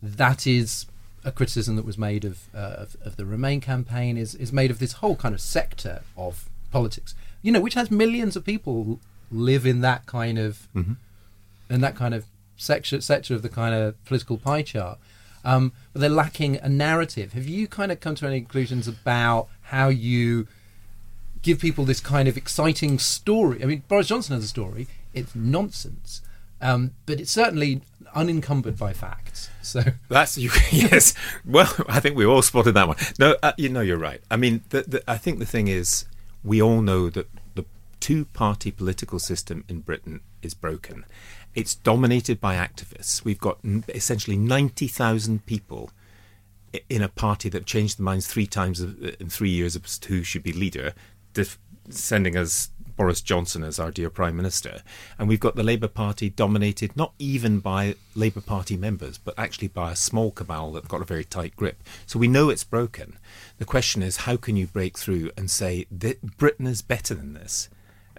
that is a criticism that was made of, uh, of of the Remain campaign is is made of this whole kind of sector of politics, you know, which has millions of people live in that kind of in that kind of sector sector of the kind of political pie chart. Um, but they're lacking a narrative. Have you kind of come to any conclusions about how you give people this kind of exciting story? I mean, Boris Johnson has a story. It's nonsense, um, but it's certainly unencumbered by facts. So That's you. Yes. Well, I think we all spotted that one. No, uh, you know you're right. I mean, the, the, I think the thing is, we all know that the two-party political system in Britain is broken. It's dominated by activists. We've got essentially ninety thousand people in a party that changed their minds three times in three years as to who should be leader. Sending us Boris Johnson as our dear Prime Minister. And we've got the Labour Party dominated not even by Labour Party members, but actually by a small cabal that got a very tight grip. So we know it's broken. The question is, how can you break through and say that Britain is better than this?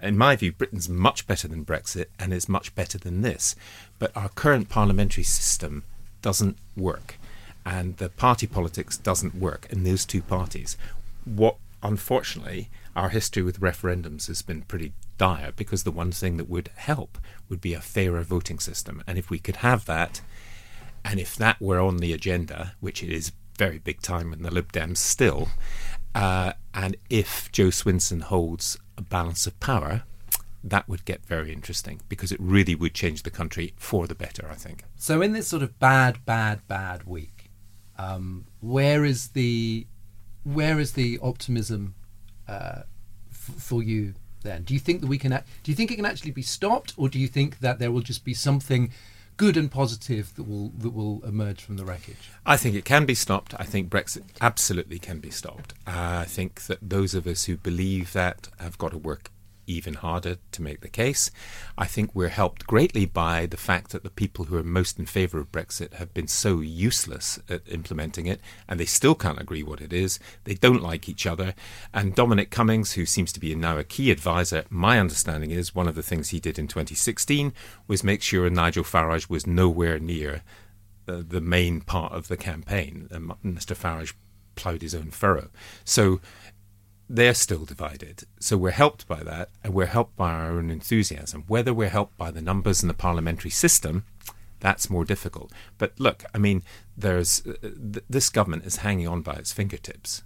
In my view, Britain's much better than Brexit and is much better than this. But our current parliamentary system doesn't work. And the party politics doesn't work in those two parties. What, unfortunately, our history with referendums has been pretty dire because the one thing that would help would be a fairer voting system. And if we could have that, and if that were on the agenda, which it is very big time in the Lib Dems still, uh, and if Jo Swinson holds a balance of power, that would get very interesting because it really would change the country for the better, I think. So, in this sort of bad, bad, bad week, um, where is the where is the optimism uh, f- for you then? Do you think that we can? Ac- do you think it can actually be stopped, or do you think that there will just be something good and positive that will that will emerge from the wreckage? I think it can be stopped. I think Brexit absolutely can be stopped. Uh, I think that those of us who believe that have got to work even harder to make the case. I think we're helped greatly by the fact that the people who are most in favour of Brexit have been so useless at implementing it, and they still can't agree what it is. They don't like each other. And Dominic Cummings, who seems to be now a key advisor, my understanding is one of the things he did in 2016 was make sure Nigel Farage was nowhere near the, the main part of the campaign. Uh, and Mr. Farage ploughed his own furrow. So they're still divided. So we're helped by that, and we're helped by our own enthusiasm. Whether we're helped by the numbers in the parliamentary system, that's more difficult. But look, I mean, there's uh, th- this government is hanging on by its fingertips,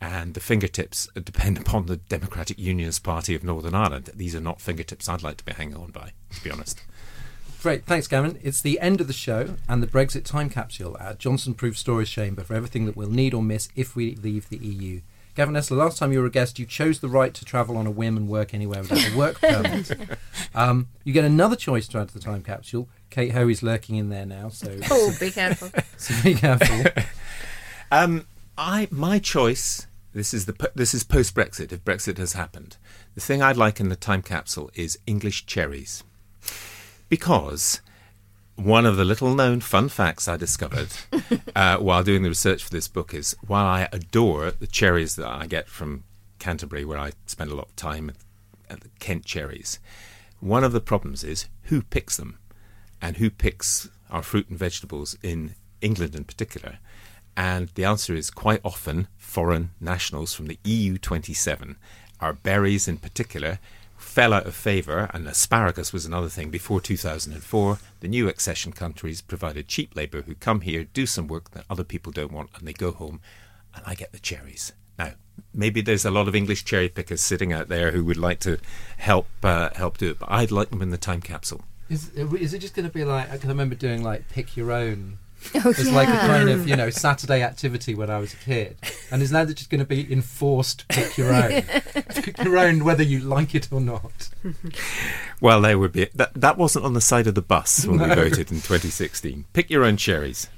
and the fingertips depend upon the Democratic Unionist Party of Northern Ireland. These are not fingertips I'd like to be hanging on by, to be honest. Great, thanks, Gavin. It's the end of the show and the Brexit time capsule. Our Johnson-proof storage chamber for everything that we'll need or miss if we leave the EU. Gavin Esler, last time you were a guest, you chose the right to travel on a whim and work anywhere without a work permit. Um, you get another choice to add to the time capsule. Kate Hoey's lurking in there now, so, Oh, be careful. so be careful. Um, I my choice. This is the this is post Brexit. If Brexit has happened, the thing I'd like in the time capsule is English cherries, because one of the little known fun facts I discovered uh, while doing the research for this book is while I adore the cherries that I get from Canterbury, where I spend a lot of time at the Kent cherries, one of the problems is who picks them and who picks our fruit and vegetables in England in particular. And the answer is quite often foreign nationals from the EU 27. Our berries in particular fell out of favour, and asparagus was another thing. Before 2004, the new accession countries provided cheap labour who come here, do some work that other people don't want, and they go home, and I get the cherries. Now, maybe there's a lot of English cherry pickers sitting out there who would like to help uh, help do it, but I'd like them in the time capsule. Is, is it just going to be like, I can remember doing like pick your own Oh, as like a kind of, you know, Saturday activity when I was a kid. And is now just going to be enforced pick your own? pick your own whether you like it or not. Well, there would be that. That wasn't on the side of the bus when we voted in 2016. Pick your own cherries.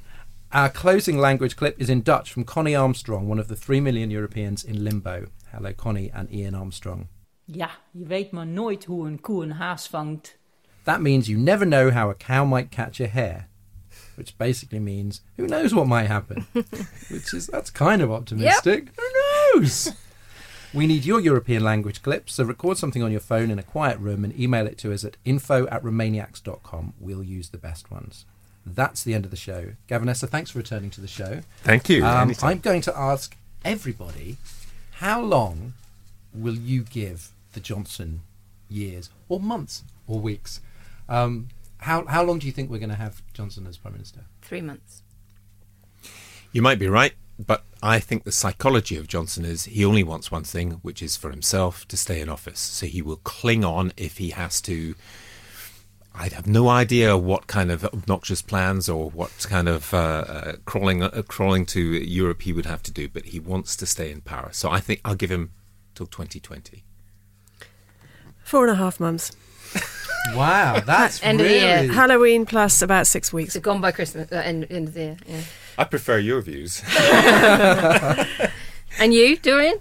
Our closing language clip is in Dutch from Connie Armstrong, one of the three million Europeans in limbo. Hello, Connie and Ian Armstrong. Ja, je weet maar nooit hoe een koe een haas vangt. That means you never know how a cow might catch a hare, which basically means who knows what might happen. which is that's kind of optimistic. Who knows? We need your European language clips, so record something on your phone in a quiet room and email it to us at info at remainiacs.com. We'll use the best ones. That's the end of the show. Gavin Esler, thanks for returning to the show. Thank you. Um, I'm going to ask everybody how long will you give the Johnson years, or months, or weeks? Um, how, how long do you think we're going to have Johnson as Prime Minister? Three months. You might be right, but I think the psychology of Johnson is he only wants one thing, which is for himself to stay in office. So he will cling on if he has to. I have no idea what kind of obnoxious plans or what kind of uh, uh, crawling uh, crawling to Europe he would have to do, but he wants to stay in power. So I think I'll give him till 2020. Four and a half months. Wow, that's End of the year. Halloween plus about six weeks. So gone by Christmas, uh, end, end of the year. Yeah. I prefer your views. And you, Dorian?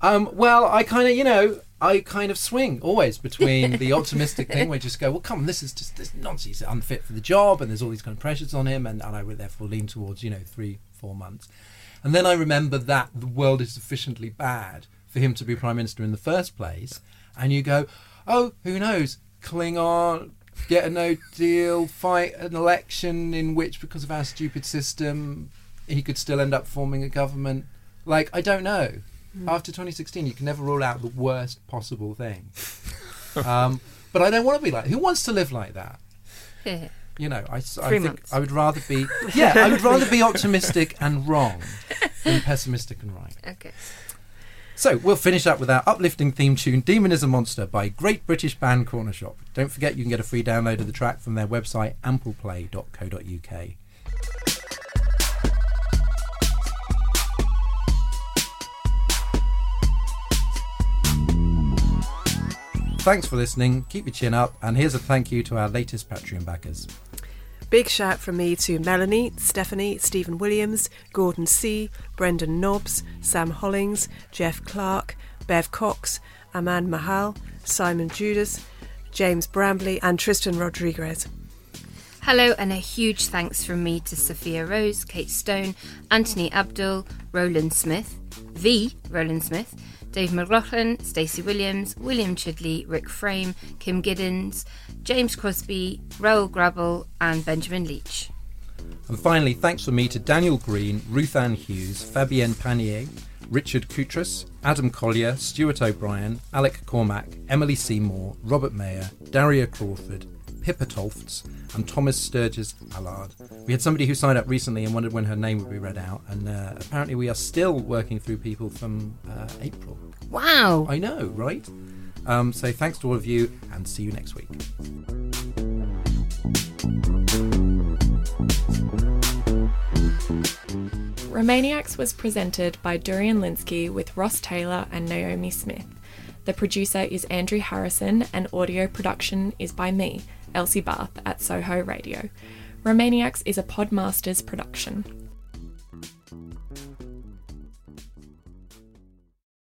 Um, well, I kind of, you know, I kind of swing always between the optimistic thing where you just go, well, come on, this is just this nonsense. He's unfit for the job, and there's all these kind of pressures on him, and, and I would therefore lean towards, you know, three, four months. And then I remember that the world is sufficiently bad for him to be prime minister in the first place, and you go, oh, who knows, cling on, get a no deal, fight an election in which, because of our stupid system, he could still end up forming a government. Like, I don't know. After 2016, you can never rule out the worst possible thing. um, but I don't want to be like. Who wants to live like that? You know, I, Three think months. I would rather be. Yeah, I would rather be optimistic and wrong than pessimistic and right. Okay. So we'll finish up with our uplifting theme tune, "Demon is a Monster" by great British band Cornershop. Don't forget you can get a free download of the track from their website ampleplay.co.uk. Thanks for listening. Keep your chin up, and here's a thank you to our latest Patreon backers. Big shout from me to Melanie, Stephanie, Stephen Williams, Gordon C., Brendan Nobbs, Sam Hollings, Jeff Clark, Bev Cox, Aman Mahal, Simon Judas, James Brambley, and Tristan Rodriguez. Hello, and a huge thanks from me to Sophia Rose, Kate Stone, Anthony Abdul, Roland Smith, the Roland Smith, Dave McLaughlin, Stacey Williams, William Chidley, Rick Frame, Kim Giddens, James Crosby, Raoul Grabble, and Benjamin Leach. And finally, thanks from me to Daniel Green, Ruth Ann Hughes, Fabienne Panier, Richard Coutras, Adam Collier, Stuart O'Brien, Alec Cormack, Emily Seymour, Robert Mayer, Daria Crawford, Pippa Tolfts, and Thomas Sturgis Allard. We had somebody who signed up recently and wondered when her name would be read out, and uh, apparently we are still working through people from uh, April. Wow! I know, right? Um, so thanks to all of you, and see you next week. Remainiacs was presented by Dorian Lynskey with Ros Taylor and Naomi Smith. The producer is Andrew Harrison, and audio production is by me, Elsie Bath, at Soho Radio. Remainiacs is a Podmasters production.